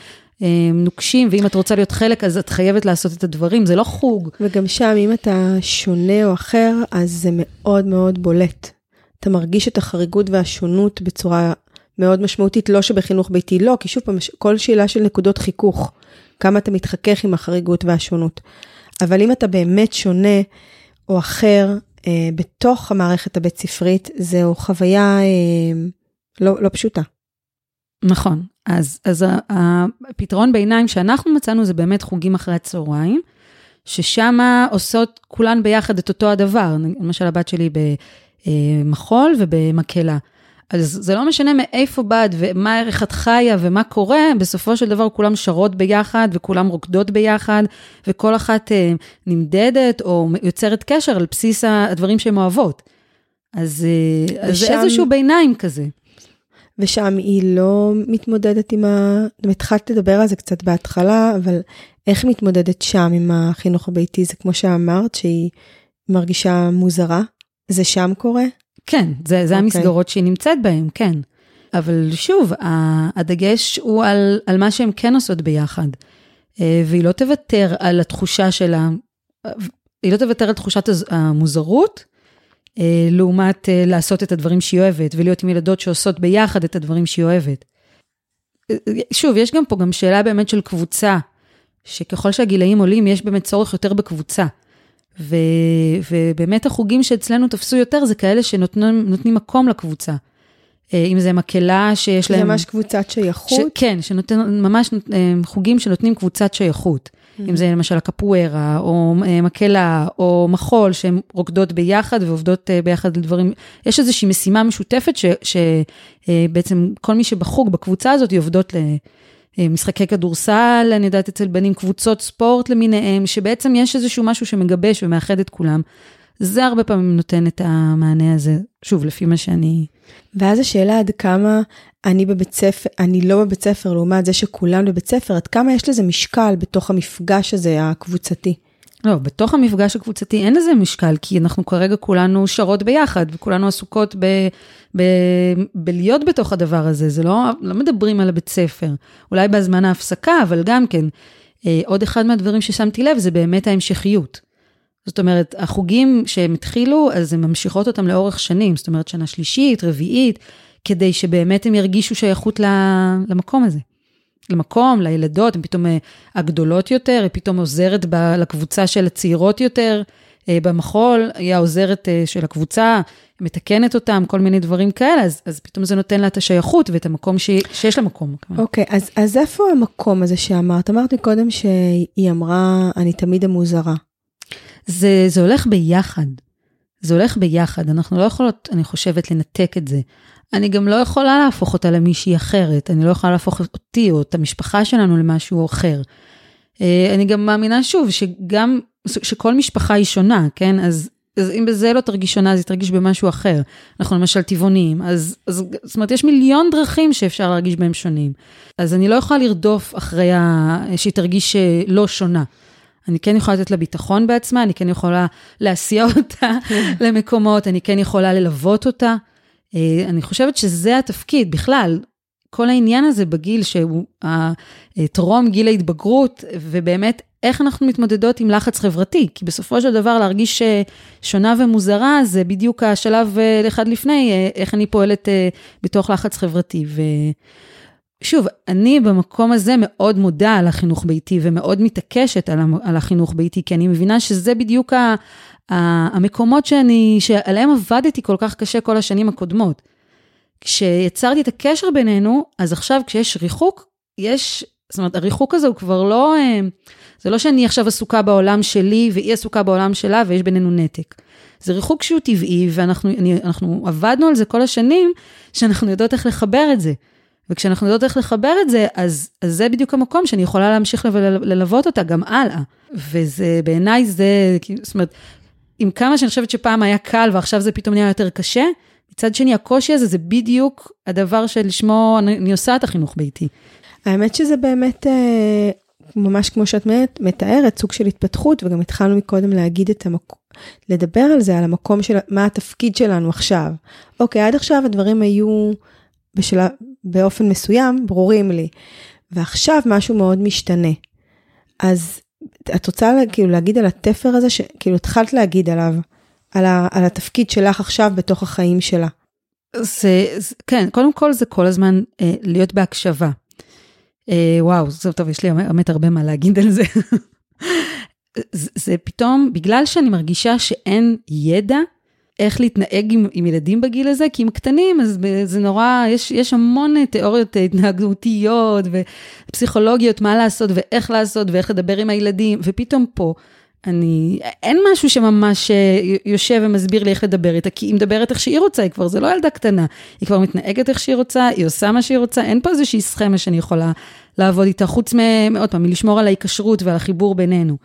נוקשים, ואם את רוצה להיות חלק, אז את חייבת לעשות את הדברים, זה לא חוג. וגם שם, אם אתה שונה או אחר, אז זה מאוד מאוד בולט. אתה מרגיש את החריגות והשונות בצורה מאוד משמעותית, לא שבחינוך ביתי לא, כי שוב פעם, כל שאלה של נקודות חיכוך. כמה אתה מתחכך עם החריגות והשונות. אבל אם אתה באמת שונה או אחר אה, בתוך המערכת הבית ספרית, זו חוויה אה, לא, לא פשוטה. נכון, אז, אז הפתרון ביניים שאנחנו מצאנו זה באמת חוגים אחרי הצהריים, ששם עושות כולן ביחד את אותו הדבר, למשל הבת שלי במחול ובמקהלה. אז זה לא משנה מאיפה באת ומה ערך את חיה ומה קורה, בסופו של דבר כולם שרות ביחד וכולם רוקדות ביחד, וכל אחת אה, נמדדת או יוצרת קשר על בסיס הדברים שהן אוהבות. אז, ושם, אז זה איזשהו ביניים כזה. ושם היא לא מתמודדת עם ה... התחלת לדבר על זה קצת בהתחלה, אבל איך מתמודדת שם עם החינוך הביתי? זה כמו שאמרת, שהיא מרגישה מוזרה? זה שם קורה? כן, זה, זה okay. אוקיי. המסגרות שהיא נמצאת בהן, כן. אבל שוב, הדגש הוא על, על מה שהן כן עושות ביחד. אה, והיא לא תוותר על התחושה שלה, היא לא תוותר על תחושת המוזרות, אה, לעומת אה, לעשות את הדברים שהיא אוהבת, ולהיות עם ילדות שעושות ביחד את הדברים שהיא אוהבת. שוב, יש גם פה גם שאלה באמת של קבוצה, שככל שהגילאים עולים, יש באמת צורך יותר בקבוצה. ו, ובאמת החוגים שאצלנו תפסו יותר, זה כאלה שנותנים מקום לקבוצה. אה, אם זה מקהלה שיש להם... זה ממש קבוצת שייכות? ש, כן, שנותן, ממש חוגים שנותנים קבוצת שייכות. אם זה למשל הקפוארה, או אה, מקהלה, או מחול, שהן רוקדות ביחד ועובדות אה, ביחד על דברים. יש איזושהי משימה משותפת שבעצם אה, כל מי שבחוג בקבוצה הזאת עובדות למשחקי כדורסל, אני יודעת אצל בנים, קבוצות ספורט למיניהם, שבעצם יש איזשהו משהו שמגבש ומאחד את כולם. זה הרבה פעמים נותן את המענה הזה, שוב, לפי מה שאני... ואז השאלה עד כמה אני בבית ספר, אני לא בבית ספר, לעומת זה שכולם בבית ספר, עד כמה יש לזה משקל בתוך המפגש הזה הקבוצתי? לא, בתוך המפגש הקבוצתי אין לזה משקל, כי אנחנו כרגע כולנו שרות ביחד, וכולנו עסוקות ב, ב, בלהיות בתוך הדבר הזה, זה לא, לא מדברים על הבית ספר. אולי בזמן ההפסקה, אבל גם כן, אה, עוד אחד מהדברים ששמתי לב זה באמת ההמשכיות. זאת אומרת, החוגים שהם התחילו, אז הן ממשיכות אותם לאורך שנים, זאת אומרת, שנה שלישית, רביעית, כדי שבאמת הם ירגישו שייכות למקום הזה. למקום, לילדות, הן פתאום אה, הגדולות יותר, היא פתאום עוזרת ב, לקבוצה של הצעירות יותר. אה, במחול, היא העוזרת אה, של הקבוצה, מתקנת אותם, כל מיני דברים כאלה, אז, אז פתאום זה נותן לה את השייכות ואת המקום ש, שיש לה מקום. אוקיי, okay, אז, אז איפה המקום הזה שאמרת? אמרת קודם שהיא אמרה, אני תמיד המוזרה. זה, זה הולך ביחד. זה הולך ביחד, אנחנו לא יכולות, אני חושבת, לנתק את זה. אני גם לא יכולה להפוך אותה למישהי אחרת, אני לא יכולה להפוך אותי או את המשפחה שלנו למשהו אחר. אה, אני גם מאמינה שוב, שגם, שכל משפחה היא שונה, כן? אז, אז אם בזה לא תרגיש שונה, אז היא תרגיש במשהו אחר. אנחנו למשל טבעונים, אז, אז זאת אומרת, יש מיליון דרכים שאפשר להרגיש בהם שונים. אז אני לא יכולה לרדוף אחרי ה... שהיא תרגיש אה, לא שונה. אני כן יכולה לתת לה ביטחון בעצמה, אני כן יכולה להסיע אותה למקומות, אני כן יכולה ללוות אותה. אה, אני חושבת שזה התפקיד בכלל, כל העניין הזה בגיל שהוא טרום גיל ההתבגרות, ובאמת איך אנחנו מתמודדות עם לחץ חברתי, כי בסופו של דבר להרגיש אה, שונה ומוזרה, זה בדיוק השלב אה, אחד לפני, איך אני פועלת בתוך לחץ חברתי. ושוב, אני במקום הזה מאוד מודה על החינוך ביתי ומאוד מתעקשת על החינוך ביתי, כי אני מבינה שזה בדיוק המקומות שאני, שעליהם עבדתי כל כך קשה כל השנים הקודמות. כשיצרתי את הקשר בינינו, אז עכשיו כשיש ריחוק, יש, זאת אומרת, הריחוק הזה הוא כבר לא, אה, זה לא שאני עכשיו עסוקה בעולם שלי והיא עסוקה בעולם שלה ויש בינינו נתק. זה ריחוק שהוא טבעי ואנחנו עבדנו על זה כל השנים, שאנחנו יודעות איך לחבר את זה. וכשאנחנו יודעות איך לחבר את זה, אז, אז זה בדיוק המקום שאני יכולה להמשיך ללוות אותה גם הלאה. וזה, בעיניי זה, זאת אומרת, עם כמה שאני חושבת שפעם היה קל ועכשיו זה פתאום נהיה יותר קשה, מצד שני, הקושי הזה זה בדיוק הדבר שלשמו אני, אני עושה את החינוך ביתי. האמת שזה באמת, אה, ממש כמו שאת מתארת, סוג של התפתחות, וגם התחלנו מקודם להגיד את המקום, לדבר על זה, על המקום של, מה התפקיד שלנו עכשיו. אוקיי, עד עכשיו הדברים היו בשלב, באופן מסוים ברורים לי, ועכשיו משהו מאוד משתנה. אז את רוצה כאילו להגיד על התפר הזה, שכאילו התחלת להגיד עליו, על, ה, על התפקיד שלך עכשיו בתוך החיים שלה. זה, זה, כן, קודם כל זה כל הזמן אה, להיות בהקשבה. אה, וואו, זה טוב, יש לי האמת הרבה מה להגיד על זה. זה, זה פתאום, בגלל שאני מרגישה שאין ידע איך להתנהג עם, עם ילדים בגיל הזה, כי הם קטנים, אז זה נורא, יש, יש המון תיאוריות התנהגותיות ופסיכולוגיות, מה לעשות ואיך לעשות ואיך לדבר עם הילדים, ופתאום פה, אני, אין משהו שממש אה, יושב ומסביר לי איך לדבר איתה, כי היא מדברת איך שהיא רוצה, היא כבר, זה לא ילדה קטנה, היא כבר מתנהגת איך שהיא רוצה, היא עושה מה שהיא רוצה, אין פה איזושהי סכמה שאני יכולה לעבוד איתה, חוץ מעוד פעם, מלשמור על ההיקשרות ועל החיבור בינינו.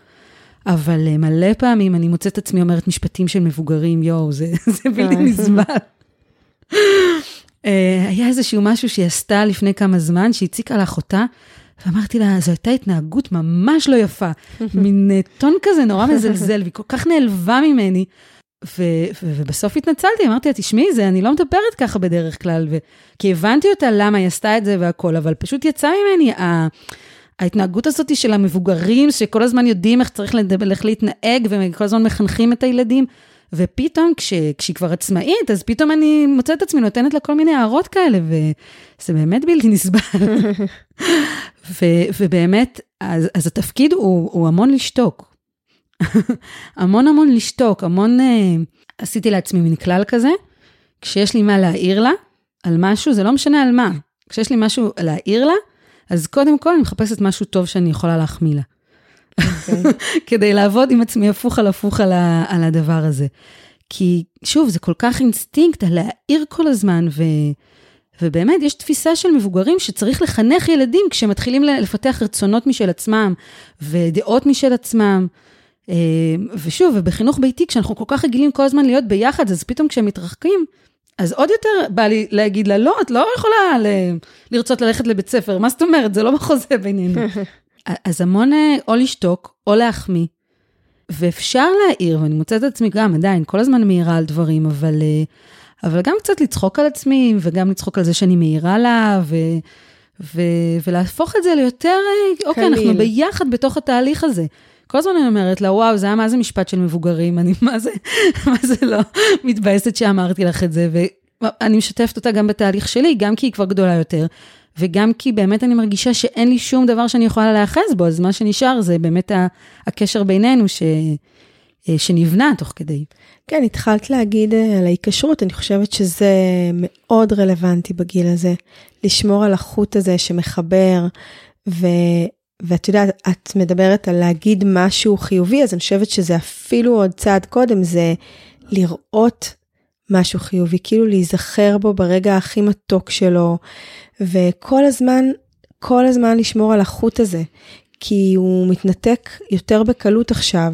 אבל אה, מלא פעמים אני מוצאת עצמי אומרת משפטים של מבוגרים, יואו, זה, זה בלתי נסבל. אה, היה איזשהו משהו שהיא עשתה לפני כמה זמן, שהציקה לאחותה, ואמרתי לה, זו הייתה התנהגות ממש לא יפה, מין אה, טון כזה נורא מזלזל, והיא כל כך נעלבה ממני. ו- ו- ובסוף התנצלתי, אמרתי לה, תשמעי, זה, אני לא מדברת ככה בדרך כלל, ו- כי הבנתי אותה למה היא עשתה את זה והכל, אבל פשוט יצא ממני ה- ההתנהגות הזאת של המבוגרים, שכל הזמן יודעים איך צריך לדבר, איך להתנהג, וכל הזמן מחנכים את הילדים. ופתאום, כש, כשהיא כבר עצמאית, אז פתאום אני מוצאת את עצמי נותנת לה כל מיני הערות כאלה, וזה באמת בלתי נסבל. ו, ובאמת, אז, אז התפקיד הוא, הוא המון לשתוק. המון המון לשתוק, המון, uh, עשיתי לעצמי מין כלל כזה, כשיש לי מה להעיר לה על משהו, זה לא משנה על מה, כשיש לי משהו להעיר לה, אז קודם כל אני מחפשת משהו טוב שאני יכולה להחמיא לה. Okay. כדי לעבוד עם עצמי הפוך על הפוך על, ה, על הדבר הזה. כי שוב, זה כל כך אינסטינקט להעיר כל הזמן, ו, ובאמת יש תפיסה של מבוגרים שצריך לחנך ילדים כשמתחילים לפתח רצונות משל עצמם ודעות משל עצמם. אה, ושוב, ובחינוך ביתי, כשאנחנו כל כך רגילים כל הזמן להיות ביחד, אז פתאום כשהם מתרחקים, אז עוד יותר בא לי להגיד לה, לא, את לא יכולה ל... לרצות ללכת לבית ספר, מה זאת אומרת? זה לא בחוזה בינינו. אז המון אה, או לשתוק, או להחמיא, ואפשר להעיר, ואני מוצאת את עצמי גם עדיין, כל הזמן מעירה על דברים, אבל, אה, אבל גם קצת לצחוק על עצמי, וגם לצחוק על זה שאני מעירה לה, ו, ו, ולהפוך את זה ליותר, אה, אוקיי, אנחנו ביחד בתוך התהליך הזה. כל הזמן אני אומרת לה, וואו, זה היה מה זה משפט של מבוגרים, אני מה זה, מה זה לא מתבאסת שאמרתי לך את זה, ואני משתפת אותה גם בתהליך שלי, גם כי היא כבר גדולה יותר, וגם כי באמת אני מרגישה שאין לי שום דבר שאני יכולה להיאחז בו, אז מה שנשאר זה באמת הקשר בינינו ש... שנבנה תוך כדי. כן, התחלת להגיד אה, על ההיקשרות, אני חושבת שזה מאוד רלוונטי בגיל הזה, לשמור על החוט הזה שמחבר, ו... ואת יודעת, את מדברת על להגיד משהו חיובי, אז אני חושבת שזה אפילו עוד צעד קודם, זה לראות משהו חיובי, כאילו להיזכר בו ברגע הכי מתוק שלו, וכל הזמן, כל הזמן לשמור על החוט הזה, כי הוא מתנתק יותר בקלות עכשיו.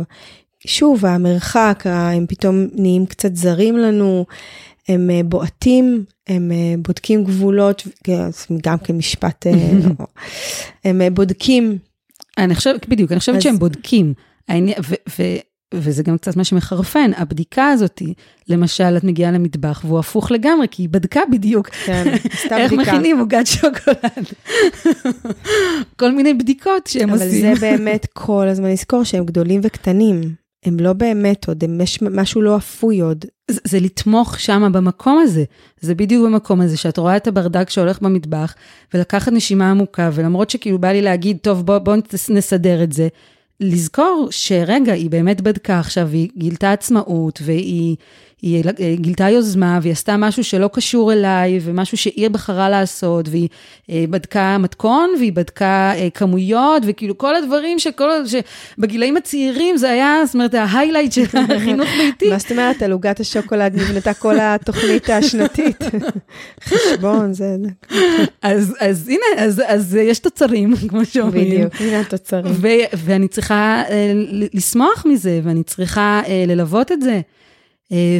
שוב, המרחק, הם פתאום נהיים קצת זרים לנו, הם אה, בועטים, הם אה, בודקים גבולות, גם כמשפט, אה, הם בודקים. אני חושבת, בדיוק, אני חושבת אז... שהם בודקים. וזה גם קצת מה שמחרפן, הבדיקה הזאת, למשל, את מגיעה למטבח והוא הפוך לגמרי, כי היא בדקה בדיוק כן, איך בדיקה. מכינים עוגת שוקולד. כל מיני בדיקות שהם אבל עושים. אבל זה באמת כל הזמן לזכור שהם גדולים וקטנים. הם לא באמת עוד, הם יש משהו לא אפוי עוד. זה, זה לתמוך שם במקום הזה. זה בדיוק במקום הזה, שאת רואה את הברדק שהולך במטבח, ולקחת נשימה עמוקה, ולמרות שכאילו בא לי להגיד, טוב, בוא, בוא נסדר את זה, לזכור שרגע, היא באמת בדקה עכשיו, היא גילתה עצמאות, והיא היא גילתה יוזמה, והיא עשתה משהו שלא קשור אליי, ומשהו שהיא בחרה לעשות, והיא אה, בדקה מתכון, והיא בדקה אה, כמויות, וכאילו כל הדברים שכל, שבגילאים הצעירים זה היה, זאת אומרת, ההיילייט של החינוך ביתי. מה זאת אומרת, על עוגת השוקולד נבנתה כל התוכנית השנתית. חשבון, זה... אז, אז הנה, אז, אז יש תוצרים, כמו שאומרים. בדיוק, הנה התוצרים. ואני צריכה אה, לשמוח מזה, ואני צריכה ללוות את זה. אה,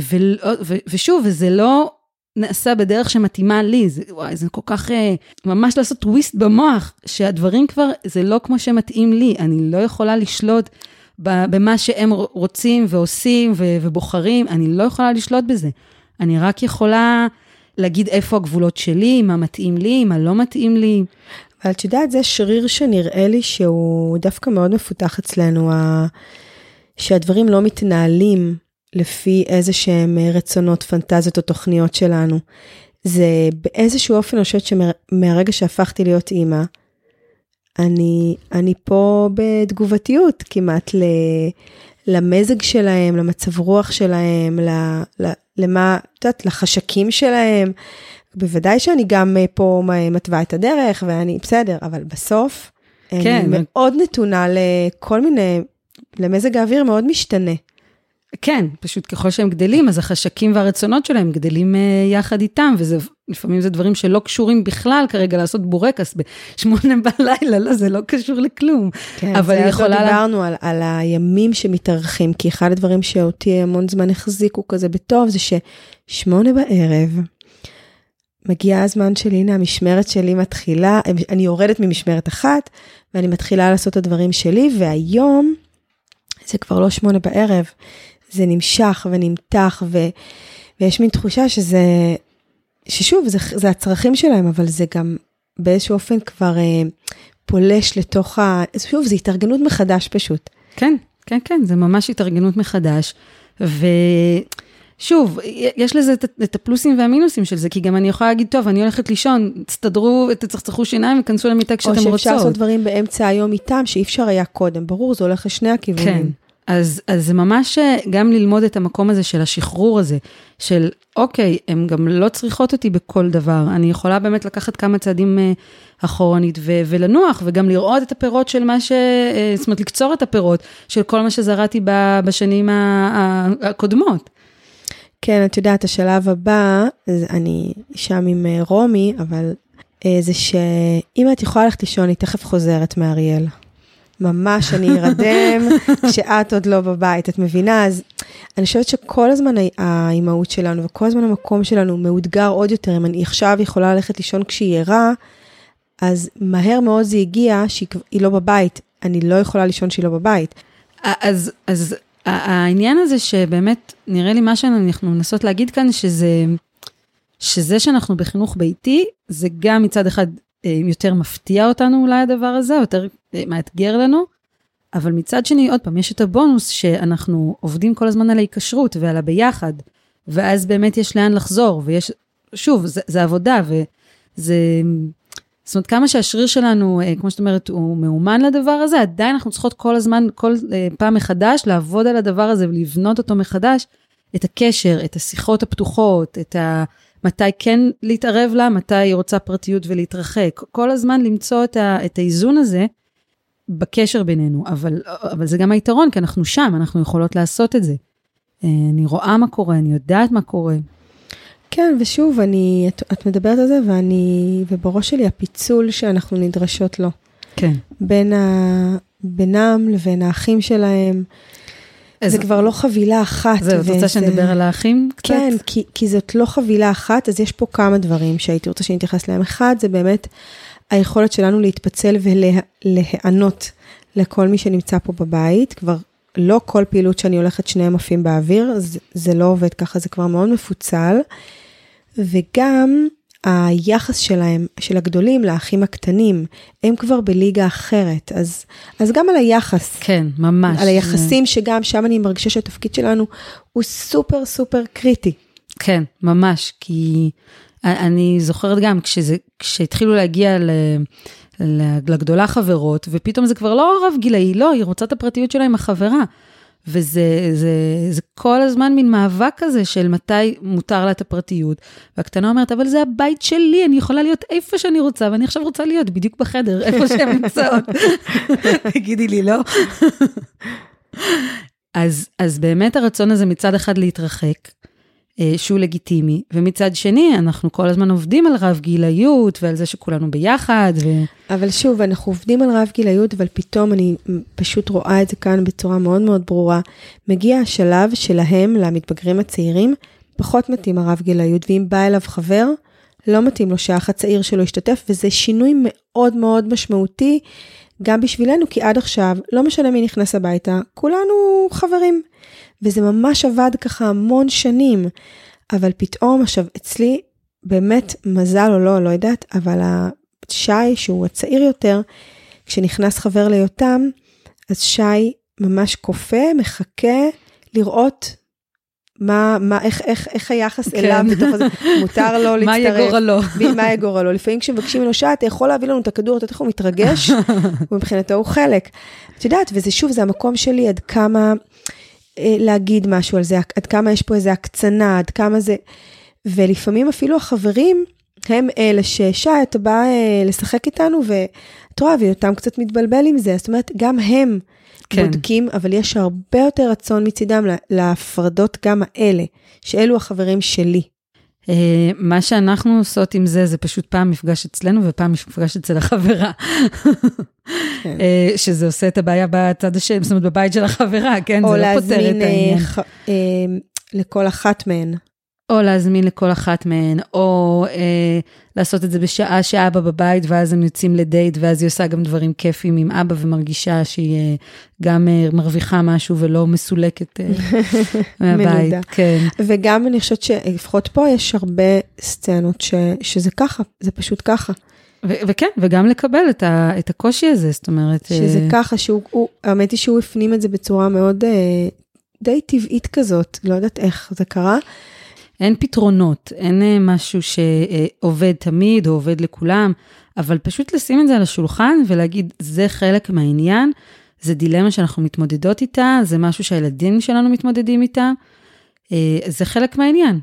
ושוב, וזה לא נעשה בדרך שמתאימה לי, זה, וואי, זה כל כך, אה, ממש לעשות טוויסט במוח, שהדברים כבר, זה לא כמו שמתאים לי, אני לא יכולה לשלוט במה שהם רוצים ועושים ובוחרים, אני לא יכולה לשלוט בזה. אני רק יכולה להגיד איפה הגבולות שלי, מה מתאים לי, מה לא מתאים לי. אבל את יודעת, זה שריר שנראה לי שהוא דווקא מאוד מפותח אצלנו, שהדברים לא מתנהלים לפי איזה שהם אה, רצונות, פנטזיות או תוכניות שלנו. זה באיזשהו אופן, אני חושבת שמהרגע שהפכתי להיות אימא, אני, אני פה בתגובתיות כמעט ל, למזג שלהם, למצב רוח שלהם, ל, ל, למה, את יודעת, לחשקים שלהם. בוודאי שאני גם אה, פה מתווה את הדרך ואני בסדר, אבל בסוף, כן. אני מאוד נתונה לכל מיני, למזג האוויר מאוד משתנה. כן, פשוט ככל שהם גדלים, אז החשקים והרצונות שלהם גדלים uh, יחד איתם, ולפעמים זה דברים שלא קשורים בכלל כרגע לעשות בורקס בשמונה בלילה, לא, זה לא קשור לכלום. כן, אבל זה יכולה... לה... דיברנו על, על הימים שמתארחים, כי אחד הדברים שאותי המון זמן החזיקו כזה בטוב, זה ששמונה בערב, מגיע הזמן שלי, הנה המשמרת שלי מתחילה, אני יורדת ממשמרת אחת, ואני מתחילה לעשות את הדברים שלי, והיום זה כבר לא שמונה בערב, זה נמשך ונמתח, ו, ויש מין תחושה שזה, ששוב, זה, זה הצרכים שלהם, אבל זה גם באיזשהו אופן כבר אה, פולש לתוך ה... שוב, זה התארגנות מחדש פשוט. כן, כן, כן, זה ממש התארגנות מחדש. ו... שוב, יש לזה את הפלוסים והמינוסים של זה, כי גם אני יכולה להגיד, טוב, אני הולכת לישון, תסתדרו, תצחצחו שיניים וכנסו למיטה כשאתם רוצות. או שאפשר לעשות דברים באמצע היום איתם, שאי אפשר היה קודם, ברור, זה הולך לשני הכיוונים. כן, אז, אז זה ממש אה, גם ללמוד את המקום הזה של השחרור הזה, של אוקיי, הן גם לא צריכות אותי בכל דבר, אני יכולה באמת לקחת כמה צעדים אה, אחורנית ו- ולנוח, וגם לראות את הפירות של מה ש... אה, זאת אומרת, לקצור את הפירות של כל מה שזרעתי בשנים הקודמות. כן, את יודעת, השלב הבא, אני שם עם רומי, אבל זה שאם את יכולה ללכת לישון, היא תכף חוזרת מאריאל. ממש אני ארדם כשאת עוד לא בבית, את מבינה? אז אני חושבת שכל הזמן האימהות שלנו וכל הזמן המקום שלנו מאותגר עוד יותר. אם אני עכשיו יכולה ללכת לישון כשהיא ערה, אז מהר מאוד זה הגיע שהיא לא בבית. אני לא יכולה לישון שהיא לא בבית. אז, אז העניין הזה שבאמת, נראה לי מה שאנחנו מנסות להגיד כאן, שזה, שזה שאנחנו בחינוך ביתי, זה גם מצד אחד יותר מפתיע אותנו אולי הדבר הזה, יותר אה, מאתגר לנו, אבל מצד שני, עוד פעם, יש את הבונוס שאנחנו עובדים כל הזמן על ההיקשרות ועל הביחד, ואז באמת יש לאן לחזור, ויש, שוב, זה, זה עבודה, וזה, זאת אומרת, כמה שהשריר שלנו, אה, כמו שאת אומרת, הוא מאומן לדבר הזה, עדיין אנחנו צריכות כל הזמן, כל פעם מחדש, לעבוד על הדבר הזה ולבנות אותו מחדש, את הקשר, את השיחות הפתוחות, את ה... מתי כן להתערב לה, מתי היא רוצה פרטיות ולהתרחק. כל הזמן למצוא את, ה, את האיזון הזה בקשר בינינו, אבל, אבל זה גם היתרון, כי אנחנו שם, אנחנו יכולות לעשות את זה. אה, אני רואה מה קורה, אני יודעת מה קורה. כן, ושוב, אני, את, את מדברת על זה, ואני, ובראש שלי הפיצול שאנחנו נדרשות לו. כן. בין ה, בינם לבין האחים שלהם. זה כבר לא חבילה אחת. זהו, את רוצה שנדבר על האחים קצת? כן, כי, כי זאת לא חבילה אחת, אז יש פה כמה דברים שהייתי רוצה שנתייחס להם. אחד, זה באמת היכולת שלנו להתפצל ולהיענות לכל מי שנמצא פה בבית. כבר לא כל פעילות שאני הולכת שניהם עפים באוויר, זה, זה לא עובד ככה, זה כבר מאוד מפוצל. וגם היחס שלהם, של הגדולים לאחים הקטנים, הם כבר בליגה אחרת, אז, אז גם על היחס. כן, ממש. על היחסים שגם שם אני מרגישה שהתפקיד שלנו הוא סופר סופר קריטי. כן, ממש, כי אני זוכרת גם כשזה, כשהתחילו להגיע ל... לגדולה חברות, ופתאום זה כבר לא רב גילאי, לא, היא רוצה את הפרטיות שלה עם החברה. וזה זה, זה כל הזמן מין מאבק כזה של מתי מותר לה את הפרטיות. והקטנה אומרת, אבל זה הבית שלי, אני יכולה להיות איפה שאני רוצה, ואני עכשיו רוצה להיות בדיוק בחדר, איפה שהן נמצאות. תגידי לי, לא? אז, אז באמת הרצון הזה מצד אחד להתרחק, שהוא לגיטימי, ומצד שני, אנחנו כל הזמן עובדים על רב גילאיות ועל זה שכולנו ביחד. ו... אבל שוב, אנחנו עובדים על רב גילאיות, אבל פתאום אני פשוט רואה את זה כאן בצורה מאוד מאוד ברורה. מגיע השלב שלהם, למתבגרים הצעירים, פחות מתאים הרב גילאיות, ואם בא אליו חבר, לא מתאים לו שהאח הצעיר שלו ישתתף, וזה שינוי מאוד מאוד משמעותי, גם בשבילנו, כי עד עכשיו, לא משנה מי נכנס הביתה, כולנו חברים. וזה ממש עבד ככה המון שנים, אבל פתאום עכשיו אצלי, באמת מזל או לא, לא יודעת, אבל שי, שהוא הצעיר יותר, כשנכנס חבר ליותם, אז שי ממש כופה, מחכה לראות מה, מה, איך, איך, איך היחס כן. אליו בתוך הזה, מותר לו להצטרף. מה יהיה גורלו? מה יהיה גורלו? לפעמים כשמבקשים ממנו שעה, אתה יכול להביא לנו את הכדור, אתה יודע איך הוא מתרגש, ומבחינתו הוא חלק. את יודעת, וזה שוב, זה המקום שלי עד כמה להגיד משהו על זה, עד כמה יש פה איזו הקצנה, עד כמה זה... ולפעמים אפילו החברים הם אלה ששי, אתה בא אה, לשחק איתנו, ואת רואה, ויותם קצת מתבלבל עם זה, זאת אומרת, גם הם כן. בודקים, אבל יש הרבה יותר רצון מצידם לה- להפרדות גם האלה, שאלו החברים שלי. אה, מה שאנחנו עושות עם זה, זה פשוט פעם מפגש אצלנו ופעם מפגש אצל החברה. כן. אה, שזה עושה את הבעיה בצד השני, זאת אומרת, בבית של החברה, כן? או זה לא פותר את להזמין אה, העניין. ח- אה, לכל אחת מהן. או להזמין לכל אחת מהן, או אה, לעשות את זה בשעה שאבא בבית, ואז הם יוצאים לדייט, ואז היא עושה גם דברים כיפים עם אבא, ומרגישה שהיא אה, גם אה, מרוויחה משהו ולא מסולקת אה, מהבית. מנודה. כן. וגם אני חושבת שלפחות פה יש הרבה סצנות ש, שזה ככה, זה פשוט ככה. ו- וכן, וגם לקבל את, ה- את הקושי הזה, זאת אומרת... שזה אה, ככה, שהוא, הוא, האמת היא שהוא הפנים את זה בצורה מאוד אה, די טבעית כזאת, לא יודעת איך זה קרה. אין פתרונות, אין אה, משהו שעובד תמיד או עובד לכולם, אבל פשוט לשים את זה על השולחן ולהגיד, זה חלק מהעניין, זה דילמה שאנחנו מתמודדות איתה, זה משהו שהילדים שלנו מתמודדים איתה, אה, זה חלק מהעניין.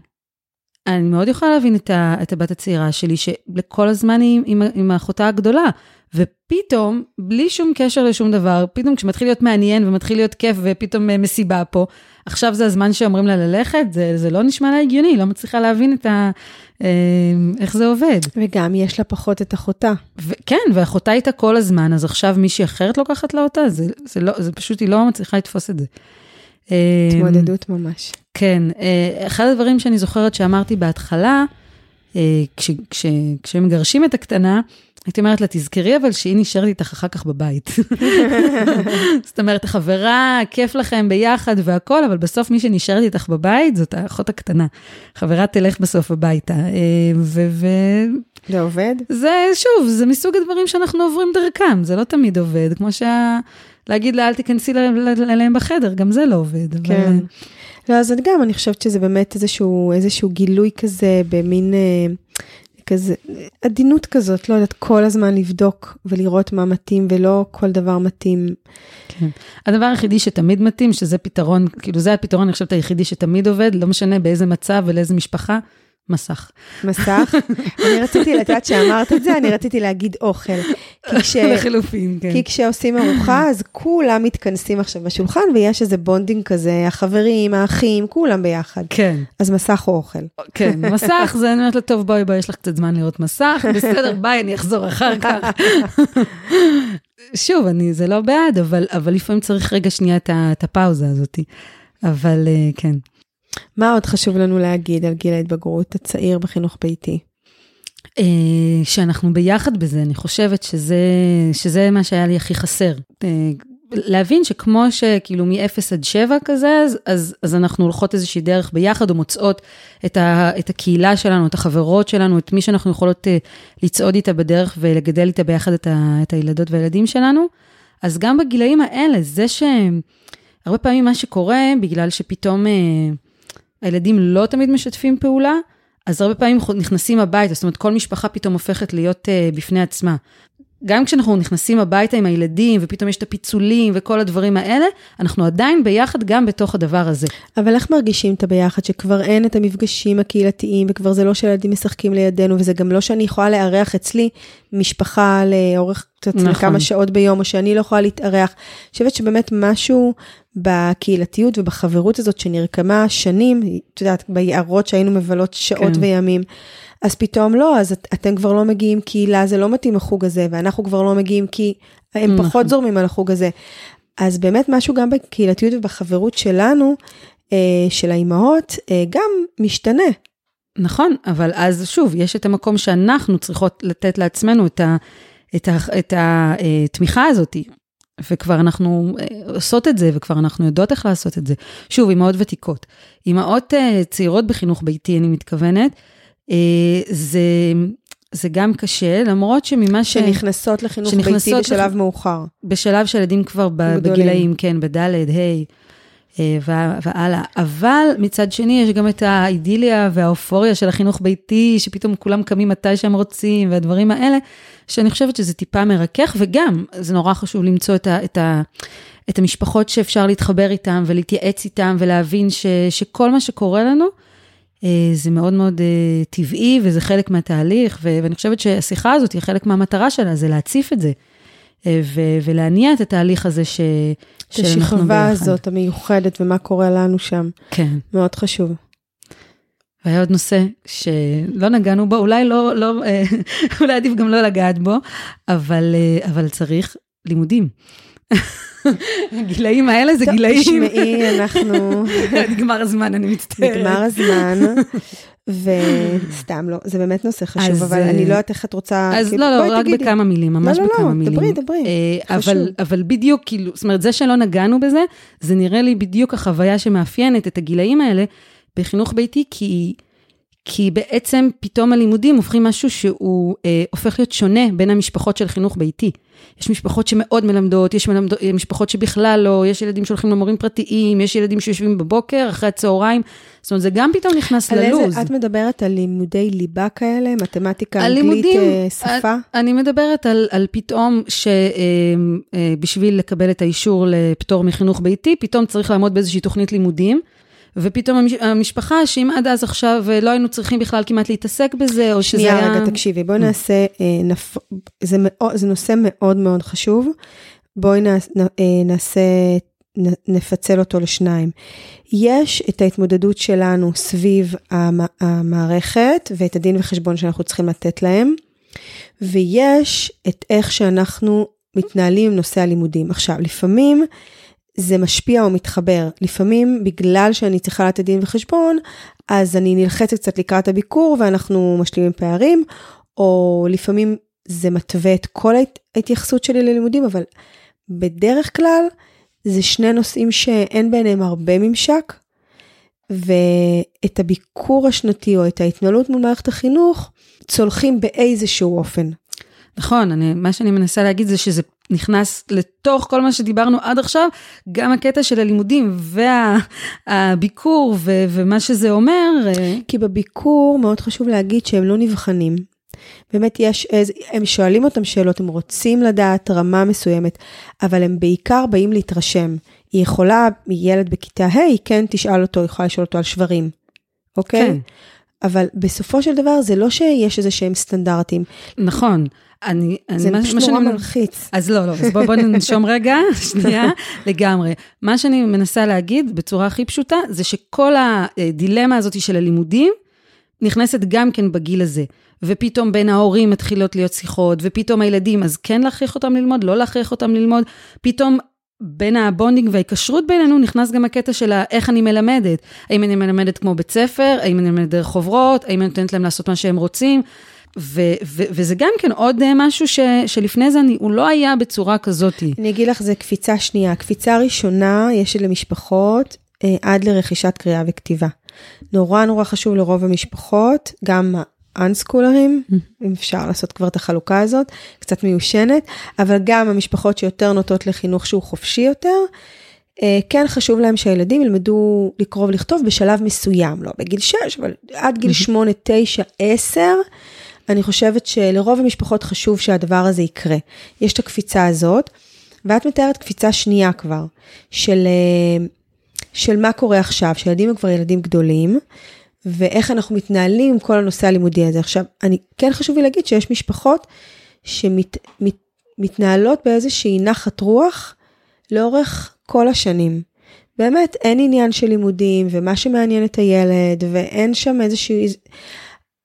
אני מאוד יכולה להבין את, ה, את הבת הצעירה שלי, שלכל הזמן היא עם, עם אחותה הגדולה, ופתאום, בלי שום קשר לשום דבר, פתאום כשמתחיל להיות מעניין ומתחיל להיות כיף ופתאום אה, מסיבה פה, עכשיו זה הזמן שאומרים לה ללכת, זה, זה לא נשמע לה הגיוני, לא מצליחה להבין את ה... אה, איך זה עובד. וגם יש לה פחות את אחותה. וכן, ואחותה איתה כל הזמן, אז עכשיו מישהי אחרת לוקחת לה אותה, זה, זה, לא, זה פשוט, היא לא מצליחה לתפוס את זה. אה, התמודדות ממש. כן, אה, אחד הדברים שאני זוכרת שאמרתי בהתחלה, אה, כש, כש, כשמגרשים את הקטנה, הייתי אומרת לה, תזכרי אבל שהיא נשארת איתך אחר כך בבית. זאת אומרת, החברה, כיף לכם ביחד והכול, אבל בסוף מי שנשארת איתך בבית זאת האחות הקטנה. חברה תלך בסוף הביתה. אה, ו- ו- זה עובד? זה, שוב, זה מסוג הדברים שאנחנו עוברים דרכם, זה לא תמיד עובד, כמו שה... להגיד לה, אל תיכנסי אליהם בחדר, גם זה לא עובד. אבל- כן. לא, אז גם, אני חושבת שזה באמת איזשהו, איזשהו גילוי כזה, במין אה, כזה, עדינות כזאת, לא יודעת, כל הזמן לבדוק ולראות מה מתאים, ולא כל דבר מתאים. כן. הדבר היחידי שתמיד מתאים, שזה פתרון, כאילו זה הפתרון, אני חושבת, היחידי שתמיד עובד, לא משנה באיזה מצב ולאיזה משפחה, מסך. מסך. אני רציתי, את יודעת שאמרת את זה, אני רציתי להגיד אוכל. כש... לחילופין, כן. כי כשעושים ארוחה, אז כולם מתכנסים עכשיו בשולחן, ויש איזה בונדינג כזה, החברים, האחים, כולם ביחד. כן, אז מסך או אוכל. כן, מסך, זה אני אומרת לה, טוב, בואי, בואי, יש לך קצת זמן לראות מסך, בסדר, ביי, אני אחזור אחר כך. שוב, אני, זה לא בעד, אבל, אבל לפעמים צריך רגע שנייה את הפאוזה הזאת. אבל אה, כן. מה עוד חשוב לנו להגיד על גיל ההתבגרות הצעיר בחינוך ביתי? אה, שאנחנו ביחד בזה, אני חושבת שזה, שזה מה שהיה לי הכי חסר. אה, להבין שכמו שכאילו מ-0 עד 7 כזה, אז, אז, אז אנחנו הולכות איזושהי דרך ביחד, או מוצאות את, ה, את הקהילה שלנו, את החברות שלנו, את מי שאנחנו יכולות אה, לצעוד איתה בדרך ולגדל איתה ביחד את, ה, את הילדות והילדים שלנו. אז גם בגילאים האלה, זה שהרבה פעמים מה שקורה, בגלל שפתאום הילדים לא תמיד משתפים פעולה, אז הרבה פעמים נכנסים הביתה, זאת אומרת, כל משפחה פתאום הופכת להיות uh, בפני עצמה. גם כשאנחנו נכנסים הביתה עם הילדים, ופתאום יש את הפיצולים וכל הדברים האלה, אנחנו עדיין ביחד גם בתוך הדבר הזה. אבל איך מרגישים את הביחד, שכבר אין את המפגשים הקהילתיים, וכבר זה לא שילדים משחקים לידינו, וזה גם לא שאני יכולה לארח אצלי משפחה לאורך קצת נכון. כמה שעות ביום, או שאני לא יכולה להתארח. אני חושבת שבאמת משהו בקהילתיות ובחברות הזאת שנרקמה שנים, את יודעת, ביערות שהיינו מבלות שעות כן. וימים. אז פתאום לא, אז את, אתם כבר לא מגיעים כי לה זה לא מתאים החוג הזה, ואנחנו כבר לא מגיעים כי הם נכון. פחות זורמים על החוג הזה. אז באמת משהו גם בקהילתיות ובחברות שלנו, אה, של האימהות, אה, גם משתנה. נכון, אבל אז שוב, יש את המקום שאנחנו צריכות לתת לעצמנו את, ה, את, ה, את התמיכה הזאת. וכבר אנחנו אה, עושות את זה, וכבר אנחנו יודעות איך לעשות את זה. שוב, אימהות ותיקות. אימהות אה, צעירות בחינוך ביתי, אני מתכוונת, אה, זה, זה גם קשה, למרות שממה ש... שנכנסות לחינוך שנכנסות ביתי בשלב לח- מאוחר. בשלב שהילדים כבר ב-. בגילאים, כן, בדלת, ה'. אה, והלאה. אבל מצד שני, יש גם את האידיליה והאופוריה של החינוך ביתי, שפתאום כולם קמים מתי שהם רוצים, והדברים האלה, שאני חושבת שזה טיפה מרכך, וגם, זה נורא חשוב למצוא את ה... את ה את המשפחות שאפשר להתחבר איתם ולהתייעץ איתם ולהבין ש, שכל מה שקורה לנו, אה, זה מאוד מאוד אה, טבעי וזה חלק מהתהליך, ואני חושבת שהשיחה הזאת היא חלק מהמטרה שלה, זה להציף את זה. ו- ולהניע את התהליך הזה ש- שאנחנו ביחד. את השכבה הזאת המיוחדת ומה קורה לנו שם. כן. מאוד חשוב. והיה עוד נושא שלא נגענו בו, אולי לא, לא, אולי עדיף גם לא לגעת בו, אבל, אבל צריך לימודים. הגילאים האלה זה גילאים. תשמעי, אנחנו... נגמר הזמן, אני מצטערת. נגמר הזמן. וסתם לא, זה באמת נושא חשוב, אבל אני לא יודעת איך את רוצה... אז כאילו, לא, לא, רק. בכמה מילים, ממש לא, לא, בכמה לא, מילים. דברי, דברי, אה, אבל בדיוק, כאילו, זאת אומרת, זה שלא נגענו בזה, זה נראה לי בדיוק החוויה שמאפיינת את הגילאים האלה בחינוך ביתי, כי... כי בעצם פתאום הלימודים הופכים משהו שהוא אה, הופך להיות שונה בין המשפחות של חינוך ביתי. יש משפחות שמאוד מלמדות, יש מלמדות, משפחות שבכלל לא, יש ילדים שהולכים למורים פרטיים, יש ילדים שיושבים בבוקר, אחרי הצהריים. זאת אומרת, זה גם פתאום נכנס על ללוז. איזה, את מדברת על לימודי ליבה כאלה, מתמטיקה, אנגלית, לימודים, אה, שפה? אני מדברת על, על פתאום שבשביל אה, לקבל את האישור לפטור מחינוך ביתי, פתאום צריך לעמוד באיזושהי תוכנית לימודים. ופתאום המשפחה, שאם עד אז עכשיו אה, לא היינו צריכים בכלל כמעט להתעסק בזה, או שזה היה... שנייה, רגע, תקשיבי, בואי נעשה, אה, נפ... זה, מאוד, זה נושא מאוד מאוד חשוב. בואי אה, נעשה, נפצל אותו לשניים. יש את ההתמודדות שלנו סביב המערכת ואת הדין וחשבון שאנחנו צריכים לתת להם, ויש את איך שאנחנו מתנהלים עם נושא הלימודים. עכשיו, לפעמים... זה משפיע או מתחבר. לפעמים בגלל שאני צריכה לתת דין וחשבון, אז אני נלחצת קצת לקראת הביקור ואנחנו משלימים פערים, או לפעמים זה מתווה את כל ההתייחסות שלי ללימודים, אבל בדרך כלל זה שני נושאים שאין ביניהם הרבה ממשק, ואת הביקור השנתי או את ההתנהלות מול מערכת החינוך צולחים באיזשהו אופן. נכון, אני, מה שאני מנסה להגיד זה שזה נכנס לתוך כל מה שדיברנו עד עכשיו, גם הקטע של הלימודים והביקור ו- ומה שזה אומר. אה, כי בביקור מאוד חשוב להגיד שהם לא נבחנים. באמת יש איזה, הם שואלים אותם שאלות, הם רוצים לדעת רמה מסוימת, אבל הם בעיקר באים להתרשם. היא יכולה, ילד בכיתה ה', hey, כן תשאל אותו, יכולה לשאול אותו על שברים, אוקיי? כן. אבל בסופו של דבר זה לא שיש איזה שהם סטנדרטים. נכון. אני, זה אני, פשוט נורא מלחיץ. אז לא, לא, אז בואו בוא ננשום רגע, שנייה, לגמרי. מה שאני מנסה להגיד בצורה הכי פשוטה, זה שכל הדילמה הזאת של הלימודים, נכנסת גם כן בגיל הזה. ופתאום בין ההורים מתחילות להיות שיחות, ופתאום הילדים, אז כן להכריח אותם ללמוד, לא להכריח אותם ללמוד, פתאום בין הבונדינג וההיקשרות בינינו נכנס גם הקטע של איך אני מלמדת. האם אני מלמדת כמו בית ספר, האם אני מלמדת דרך חוברות, האם אני נותנת להם לעשות מה שהם רוצים. ו- ו- וזה גם כן עוד אה, משהו ש- שלפני זה אני, הוא לא היה בצורה כזאת. אני אגיד לך, זה קפיצה שנייה. קפיצה ראשונה יש למשפחות אה, עד לרכישת קריאה וכתיבה. נורא נורא חשוב לרוב המשפחות, גם האנסקולרים, mm-hmm. אם אפשר לעשות כבר את החלוקה הזאת, קצת מיושנת, אבל גם המשפחות שיותר נוטות לחינוך שהוא חופשי יותר. אה, כן חשוב להם שהילדים ילמדו לקרוא ולכתוב בשלב מסוים, לא בגיל 6, אבל עד גיל 8, 9, 10, אני חושבת שלרוב המשפחות חשוב שהדבר הזה יקרה. יש את הקפיצה הזאת, ואת מתארת קפיצה שנייה כבר, של, אה, של מה קורה עכשיו, שילדים הם כבר ילדים גדולים, ואיך אנחנו מתנהלים עם כל הנושא הלימודי הזה. עכשיו, אני, כן חשוב לי להגיד שיש משפחות שמתנהלות מת, באיזושהי נחת רוח לאורך כל השנים. באמת, אין עניין של לימודים, ומה שמעניין את הילד, ואין שם איזשהו...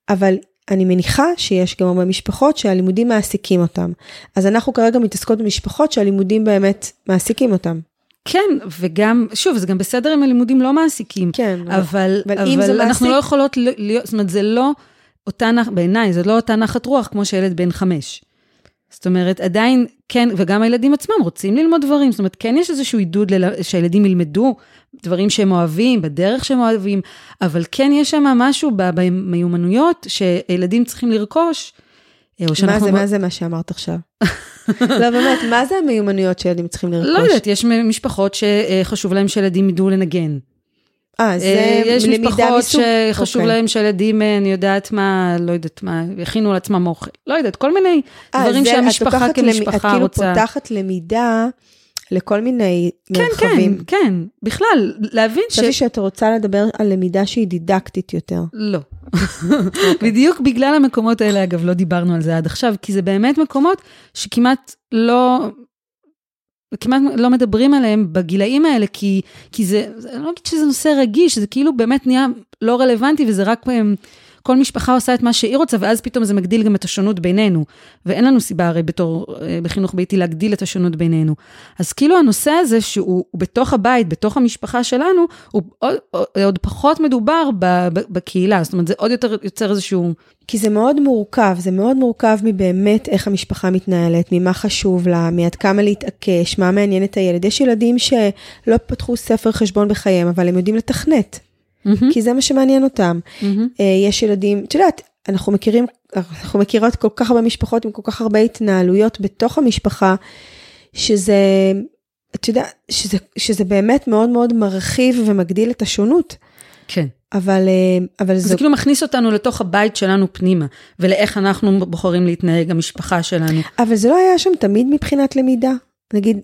אבל אני מניחה שיש גם הרבה משפחות שהלימודים מעסיקים אותם. אז אנחנו כרגע מתעסקות במשפחות שהלימודים באמת מעסיקים אותם. כן, וגם, שוב, זה גם בסדר אם הלימודים לא מעסיקים. כן, אבל, אבל, אבל אם זה אנחנו מעסיק... לא יכולות להיות, זאת אומרת, זה לא אותה, בעיניי, זה לא אותה נחת רוח כמו שילד בן חמש. זאת אומרת, עדיין, כן, וגם הילדים עצמם רוצים ללמוד דברים, זאת אומרת, כן יש איזשהו עידוד ל... שהילדים ילמדו דברים שהם אוהבים, בדרך שהם אוהבים, אבל כן יש שם משהו במיומנויות שילדים צריכים לרכוש. מה זה, מה זה מה שאמרת עכשיו? לא, באמת, מה זה המיומנויות שילדים צריכים לרכוש? לא יודעת, יש משפחות שחשוב להם שילדים ידעו לנגן. אה, זה אה, יש למידה משפחות מסוג... שחשוב אוקיי. להם שהילדים, אה, אני יודעת מה, לא יודעת מה, יכינו לעצמם אוכל. לא יודעת, כל מיני אה, דברים זה- שהמשפחה לוקחת למ- כמשפחה את כאילו רוצה. פותחת למידה לכל מיני כן, מרחבים. כן, כן, בכלל, להבין ש... חשבתי שאתה רוצה לדבר על למידה שהיא דידקטית יותר. לא. בדיוק בגלל המקומות האלה, אגב, לא דיברנו על זה עד עכשיו, כי זה באמת מקומות שכמעט לא... כמעט לא מדברים עליהם בגילאים האלה, כי, כי זה, אני לא אגיד שזה נושא רגיש, זה כאילו באמת נהיה לא רלוונטי, וזה רק, הם, כל משפחה עושה את מה שהיא רוצה, ואז פתאום זה מגדיל גם את השונות בינינו. ואין לנו סיבה הרי בתור, אה, בחינוך ביתי להגדיל את השונות בינינו. אז כאילו הנושא הזה שהוא הוא בתוך הבית, בתוך המשפחה שלנו, הוא עוד, עוד פחות מדובר בקהילה, זאת אומרת, זה עוד יותר יוצר איזשהו... כי זה מאוד מורכב, זה מאוד מורכב מבאמת איך המשפחה מתנהלת, ממה חשוב לה, מעד כמה להתעקש, מה מעניין את הילד. יש ילדים שלא פתחו ספר חשבון בחייהם, אבל הם יודעים לתכנת, כי זה מה שמעניין אותם. מהמם. אה, יש ילדים, את יודעת, אנחנו מכירים, אנחנו מכירות כל כך הרבה משפחות עם כל כך הרבה התנהלויות בתוך המשפחה, שזה, את יודעת, שזה, שזה באמת מאוד מאוד מרחיב ומגדיל את השונות. כן. אבל, אה, אבל זה זו, כאילו מכניס אותנו לתוך הבית שלנו פנימה, ולאיך אנחנו בוחרים להתנהג, המשפחה שלנו. אבל זה לא היה שם תמיד מבחינת למידה. נגיד,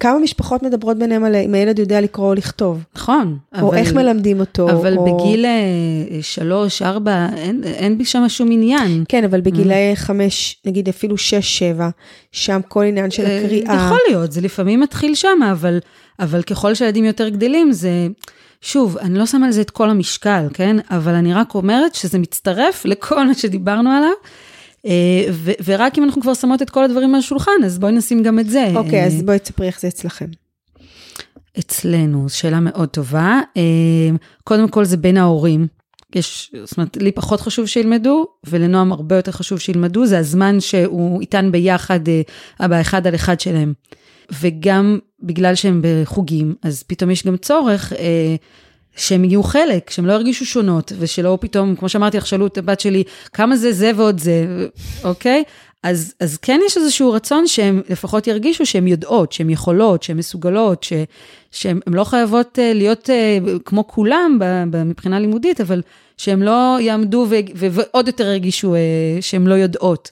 כמה משפחות מדברות ביניהם על אם הילד יודע לקרוא או לכתוב, נכון. או אבל- איך מלמדים אותו. אבל או... בגיל אה, שלוש, ארבע, אין, אין בי שם שום עניין. כן, אבל בגילאי חמש, נגיד אפילו שש, שבע, שם כל עניין של אה, הקריאה. יכול להיות, זה לפעמים מתחיל שם, אבל, אבל ככל שהילדים יותר גדלים, זה... שוב, אני לא שמה על זה את כל המשקל, כן? אבל אני רק אומרת שזה מצטרף לכל מה שדיברנו עליו. אה, ו- ורק אם אנחנו כבר שמות את כל הדברים על השולחן, אז בואי נשים גם את זה. אוקיי, אה, אז בואי תספרי איך זה אצלכם. אצלנו, זו שאלה מאוד טובה. אה, קודם כל זה בין ההורים. יש, זאת אומרת, לי פחות חשוב שילמדו, ולנועם הרבה יותר חשוב שילמדו, זה הזמן שהוא איתן ביחד, אה, באחד על אחד שלהם. וגם בגלל שהם בחוגים, אז פתאום יש גם צורך אה, שהם יהיו חלק, שהם לא ירגישו שונות, ושלא פתאום, כמו שאמרתי לך, שאלו את הבת שלי, כמה זה זה ועוד זה, אוקיי? אז, אז כן יש איזשהו רצון שהם לפחות ירגישו שהן יודעות, שהן יכולות, שהן מסוגלות, שהן הן לא חייבות uh, להיות uh, כמו כולם מבחינה לימודית, אבל שהן לא יעמדו ו, ו, ועוד יותר ירגישו uh, שהן לא יודעות.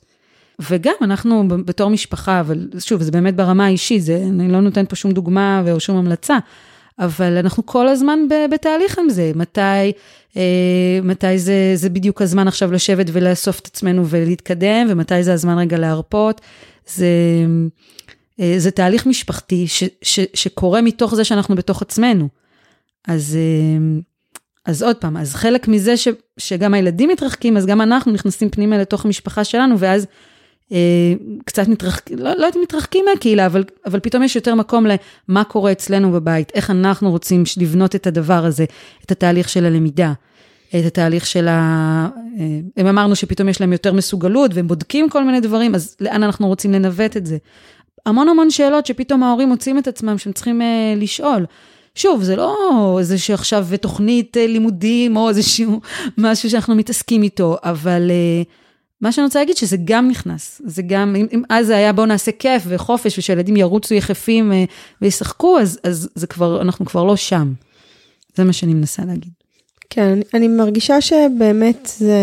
וגם אנחנו בתור משפחה, אבל שוב, זה באמת ברמה האישית, זה, אני לא נותנת פה שום דוגמה או שום המלצה, אבל אנחנו כל הזמן בתהליך עם זה. מתי, אה, מתי זה, זה בדיוק הזמן עכשיו לשבת ולאסוף את עצמנו ולהתקדם, ומתי זה הזמן רגע להרפות. זה, אה, זה תהליך משפחתי ש, ש, שקורה מתוך זה שאנחנו בתוך עצמנו. אז, אה, אז עוד פעם, אז חלק מזה ש, שגם הילדים מתרחקים, אז גם אנחנו נכנסים פנימה לתוך המשפחה שלנו, ואז קצת מתרחקים, לא, לא אם מתרחקים מהקהילה, אבל, אבל פתאום יש יותר מקום למה קורה אצלנו בבית, איך אנחנו רוצים לבנות את הדבר הזה, את התהליך של הלמידה, את התהליך של ה... אה, הם אמרנו שפתאום יש להם יותר מסוגלות, והם בודקים כל מיני דברים, אז לאן אנחנו רוצים לנווט את זה? המון המון שאלות שפתאום ההורים מוצאים את עצמם שהם צריכים אה, לשאול. שוב, זה לא איזה שעכשיו תוכנית אה, לימודים או איזשהו משהו שאנחנו מתעסקים איתו, אבל אה, מה שאני רוצה להגיד שזה גם נכנס, זה גם, אם, אם אז זה היה בואו נעשה כיף וחופש ושילדים ירוצו יחפים אה, וישחקו, אז, אז זה כבר, אנחנו כבר לא שם. זה מה שאני מנסה להגיד. כן, אני- מרגישה שבאמת זה,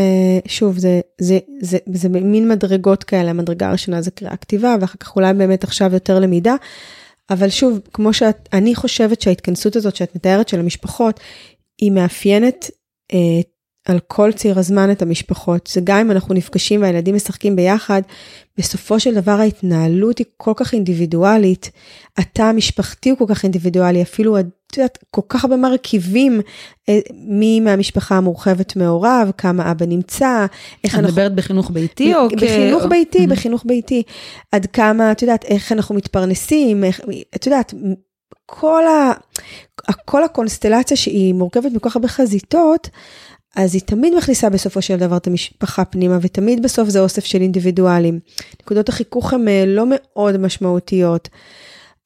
שוב, זה, זה, זה, זה מין מדרגות כאלה, המדרגה הראשונה זה קריאה כתיבה, ואחר כך אולי באמת עכשיו יותר למידה. אבל שוב, כמו שאת, אני חושבת שההתכנסות הזאת שאת מתארת של המשפחות, היא מאפיינת אה, על כל ציר הזמן את המשפחות. זה גם אם אנחנו נפגשים והילדים משחקים ביחד, בסופו של דבר ההתנהלות היא כל כך אינדיבידואלית, התא המשפחתי הוא כל כך אינדיבידואלי, אפילו, את יודעת, כל כך הרבה מרכיבים, אה, מי מהמשפחה המורחבת מהוריו, כמה אבא נמצא, איך את אנחנו... מדברת בחינוך ביתי או כ... בחינוך או- ביתי. בחינוך ביתי. עד כמה, את יודעת, איך אנחנו מתפרנסים, איך, את יודעת, כל, ה, כל הקונסטלציה שהיא מורכבת מכל כך הרבה חזיתות, אז היא תמיד מכניסה בסופו של דבר את המשפחה פנימה, ותמיד בסוף זה אוסף של אינדיבידואלים. נקודות החיכוך הן אה, לא מאוד משמעותיות.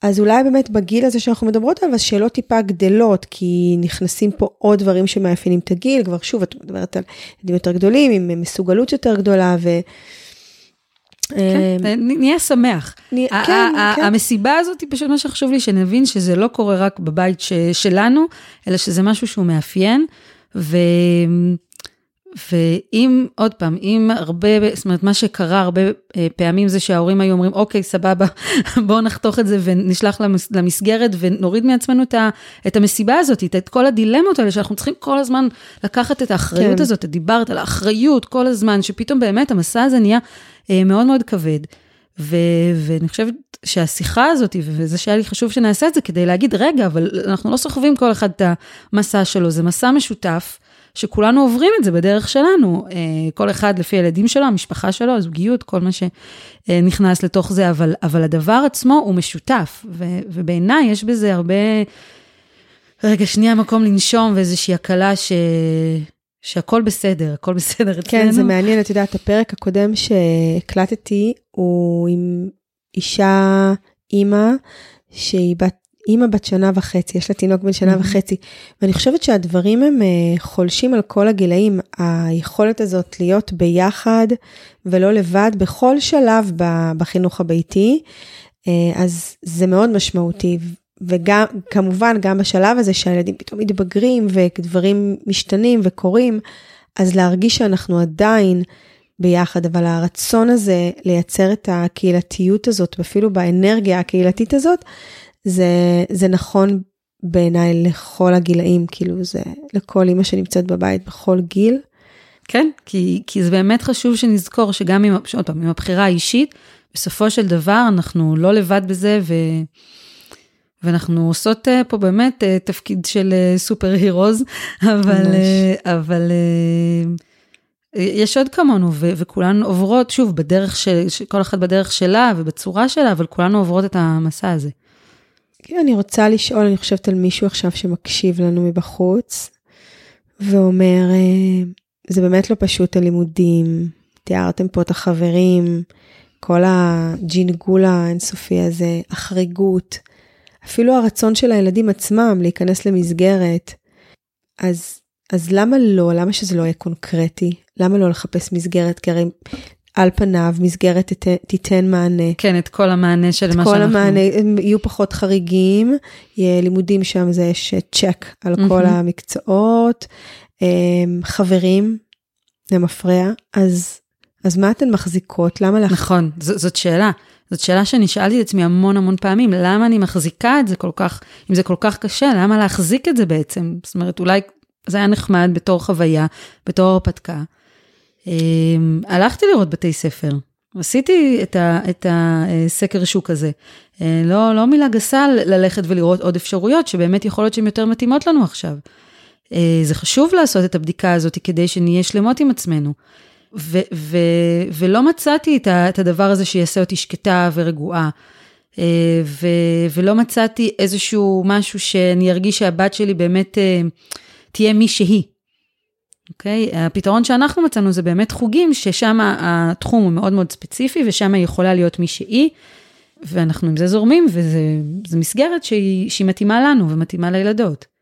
אז אולי באמת בגיל הזה שאנחנו מדברות עליו, השאלות טיפה גדלות, כי נכנסים פה עוד דברים שמאפיינים את הגיל, כבר שוב, את מדברת על ילדים יותר גדולים, עם מסוגלות יותר גדולה, ו... כן, נהיה שמח. כן, כן. המסיבה הזאת היא פשוט מה שחשוב לי שנבין שזה לא קורה רק בבית שלנו, אלא שזה משהו שהוא מאפיין. ו... ואם, עוד פעם, אם הרבה, זאת אומרת, מה שקרה הרבה אה, פעמים זה שההורים היו אומרים, אוקיי, סבבה, בואו נחתוך את זה ונשלח למסגרת ונוריד מעצמנו את, ה, את המסיבה הזאת, את, את כל הדילמות האלה שאנחנו צריכים כל הזמן לקחת את האחריות כן. הזאת, את דיברת על האחריות כל הזמן, שפתאום באמת המסע הזה נהיה אה, מאוד מאוד כבד. ו, ואני חושבת שהשיחה הזאת, וזה שהיה לי חשוב שנעשה את זה, כדי להגיד, רגע, אבל אנחנו לא סוחבים כל אחד את המסע שלו, זה מסע משותף. שכולנו עוברים את זה בדרך שלנו, אה, כל אחד לפי הילדים שלו, המשפחה שלו, הזוגיות, כל מה שנכנס לתוך זה, אבל, אבל הדבר עצמו הוא משותף, ו, ובעיניי יש בזה הרבה, רגע, שנייה מקום לנשום ואיזושהי הקלה ש... שהכל בסדר, הכל בסדר אצלנו. כן, זה מעניין, את יודעת, הפרק הקודם שהקלטתי הוא עם אישה, אימא, שהיא בת אימא בת שנה וחצי, יש לה תינוק בן שנה mm-hmm. וחצי, ואני חושבת שהדברים הם uh, חולשים על כל הגילאים, היכולת הזאת להיות ביחד ולא לבד בכל שלב בחינוך הביתי, uh, אז זה מאוד משמעותי. וגם, כמובן, גם בשלב הזה שהילדים פתאום מתבגרים ודברים משתנים וקורים, אז להרגיש שאנחנו עדיין ביחד, אבל הרצון הזה לייצר את הקהילתיות הזאת, ואפילו באנרגיה הקהילתית הזאת, זה, זה נכון בעיניי לכל הגילאים, כאילו זה לכל אימא שנמצאת בבית בכל גיל. כן, כי, כי זה באמת חשוב שנזכור שגם עם, עוד פעם, עם הבחירה האישית, בסופו של דבר אנחנו לא לבד בזה, ו, ואנחנו עושות אה, פה באמת אה, תפקיד של אה, סופר הירוז, אבל, אבל יש עוד כמונו, ו, וכולנו עוברות, שוב, בדרך של, כל אחת בדרך שלה ובצורה שלה, אבל כולנו עוברות את המסע הזה. כן, אני רוצה לשאול, אני חושבת על מישהו עכשיו שמקשיב לנו מבחוץ, ואומר, זה באמת לא פשוט הלימודים, תיארתם פה את החברים, כל הג'ינגול האינסופי הזה, החריגות, אפילו הרצון של הילדים עצמם להיכנס למסגרת. אז, אז למה לא? למה שזה לא יהיה קונקרטי? למה לא לחפש מסגרת? כי הרי על פניו מסגרת תיתן מענה. כן, את כל המענה של מה שאנחנו... את כל המענה, יהיו פחות חריגים, יהיה לימודים שם זה יש צ'ק על mm-hmm. כל המקצועות, אמ, חברים, זה מפריע, אז, אז מה אתן מחזיקות? למה לך? נכון, ז, זאת שאלה. זאת שאלה שאני שאלתי את עצמי המון המון פעמים, למה אני מחזיקה את זה כל כך, אם זה כל כך קשה, למה להחזיק את זה בעצם? זאת אומרת, אולי זה היה נחמד בתור חוויה, בתור הרפתקה. אמ, הלכתי לראות בתי ספר, עשיתי את, ה, את הסקר שוק הזה. אה, לא, לא מילה גסה ללכת ולראות עוד אפשרויות שבאמת יכול להיות שהן יותר מתאימות לנו עכשיו. אה, זה חשוב לעשות את הבדיקה הזאת כדי שנהיה שלמות עם עצמנו. ו, ו, ולא מצאתי את, ה, את הדבר הזה שיעשה אותי שקטה ורגועה. אה, ו, ולא מצאתי איזשהו משהו שאני ארגיש שהבת שלי באמת תהיה מי שהיא. אוקיי? Okay? הפתרון שאנחנו מצאנו זה באמת חוגים, ששם התחום הוא מאוד מאוד ספציפי, ושם היא יכולה להיות מי שהיא, ואנחנו עם זה זורמים, וזו מסגרת שהיא, שהיא מתאימה לנו ומתאימה לילדות.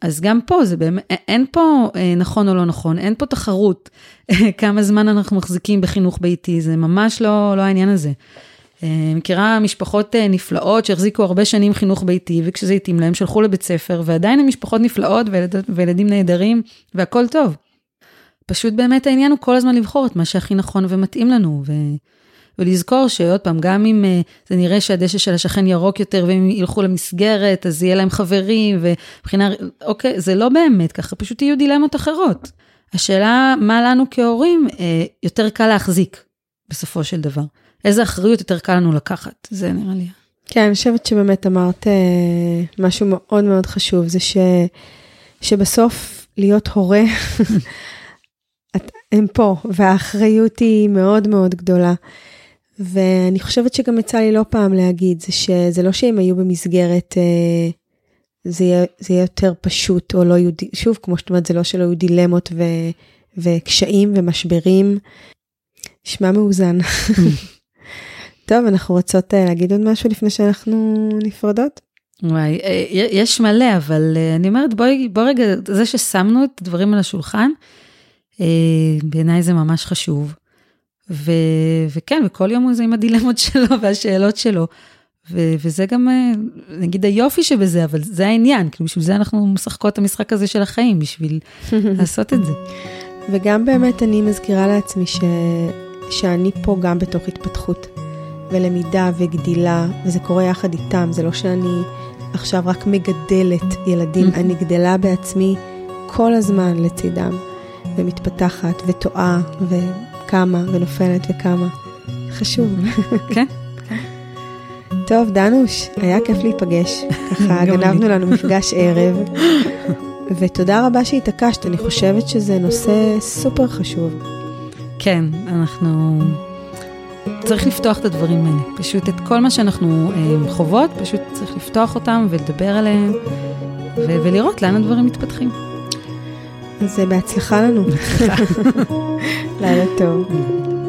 אז גם פה, זה באמת, אין פה אה, נכון או לא נכון, אין פה תחרות כמה זמן אנחנו מחזיקים בחינוך ביתי, זה ממש לא, לא העניין הזה. אה, מכירה משפחות אה, נפלאות שהחזיקו הרבה שנים חינוך ביתי, וכשזה התאים להם, שלחו לבית ספר, ועדיין הן משפחות נפלאות וילד, וילדים נהדרים, והכל טוב. פשוט באמת העניין הוא כל הזמן לבחור את מה שהכי נכון ומתאים לנו, ו... ולזכור שעוד פעם, גם אם uh, זה נראה שהדשא של השכן ירוק יותר והם ילכו למסגרת, אז יהיה להם חברים, ומבחינה, אוקיי, זה לא באמת ככה, פשוט יהיו דילמות אחרות. השאלה, מה לנו כהורים uh, יותר קל להחזיק, בסופו של דבר. איזה אחריות יותר קל לנו לקחת, זה נראה לי. כן, אני חושבת שבאמת אמרת uh, משהו מאוד מאוד חשוב, זה ש, שבסוף להיות הורה, הם פה, והאחריות היא מאוד מאוד גדולה. ואני חושבת שגם יצא לי לא פעם להגיד, זה שזה לא שהם היו במסגרת, אה, זה יהיה, זה יהיה יותר פשוט, או לא יהיו, שוב, כמו שאת אומרת, זה לא שלא היו דילמות ו, וקשיים ומשברים. נשמע מאוזן. טוב, אנחנו רוצות אה, להגיד עוד משהו לפני שאנחנו נפרדות? וואי, אה, יש מלא, אבל אני אומרת, בואי, בואי רגע, זה ששמנו את הדברים על השולחן, בעיניי זה ממש חשוב. ו, וכן, וכל יום הוא זה עם הדילמות שלו והשאלות שלו. ו- וזה גם, אה, נגיד, היופי שבזה, אבל זה העניין, כאילו בשביל זה אנחנו משחקות את המשחק הזה של החיים, בשביל לעשות את זה. וגם באמת אני מזכירה לעצמי ש... שאני פה גם בתוך התפתחות ולמידה וגדילה, וזה קורה יחד איתם, זה לא שאני עכשיו רק מגדלת ילדים, אני גדלה בעצמי כל הזמן לצידם, ומתפתחת וטועה וקמה ונופלת וקמה. חשוב. כן. טוב, דנוש, היה כיף להיפגש. ככה גנבנו לנו מפגש ערב. ותודה רבה שהתעקשת, אני חושבת שזה נושא סופר חשוב. כן, אנחנו... צריך לפתוח את הדברים האלה. פשוט את כל מה שאנחנו אה, חוות, פשוט צריך לפתוח אותם ולדבר עליהם, ו- ולראות לאן הדברים מתפתחים. אז בהצלחה לנו. לילה טוב.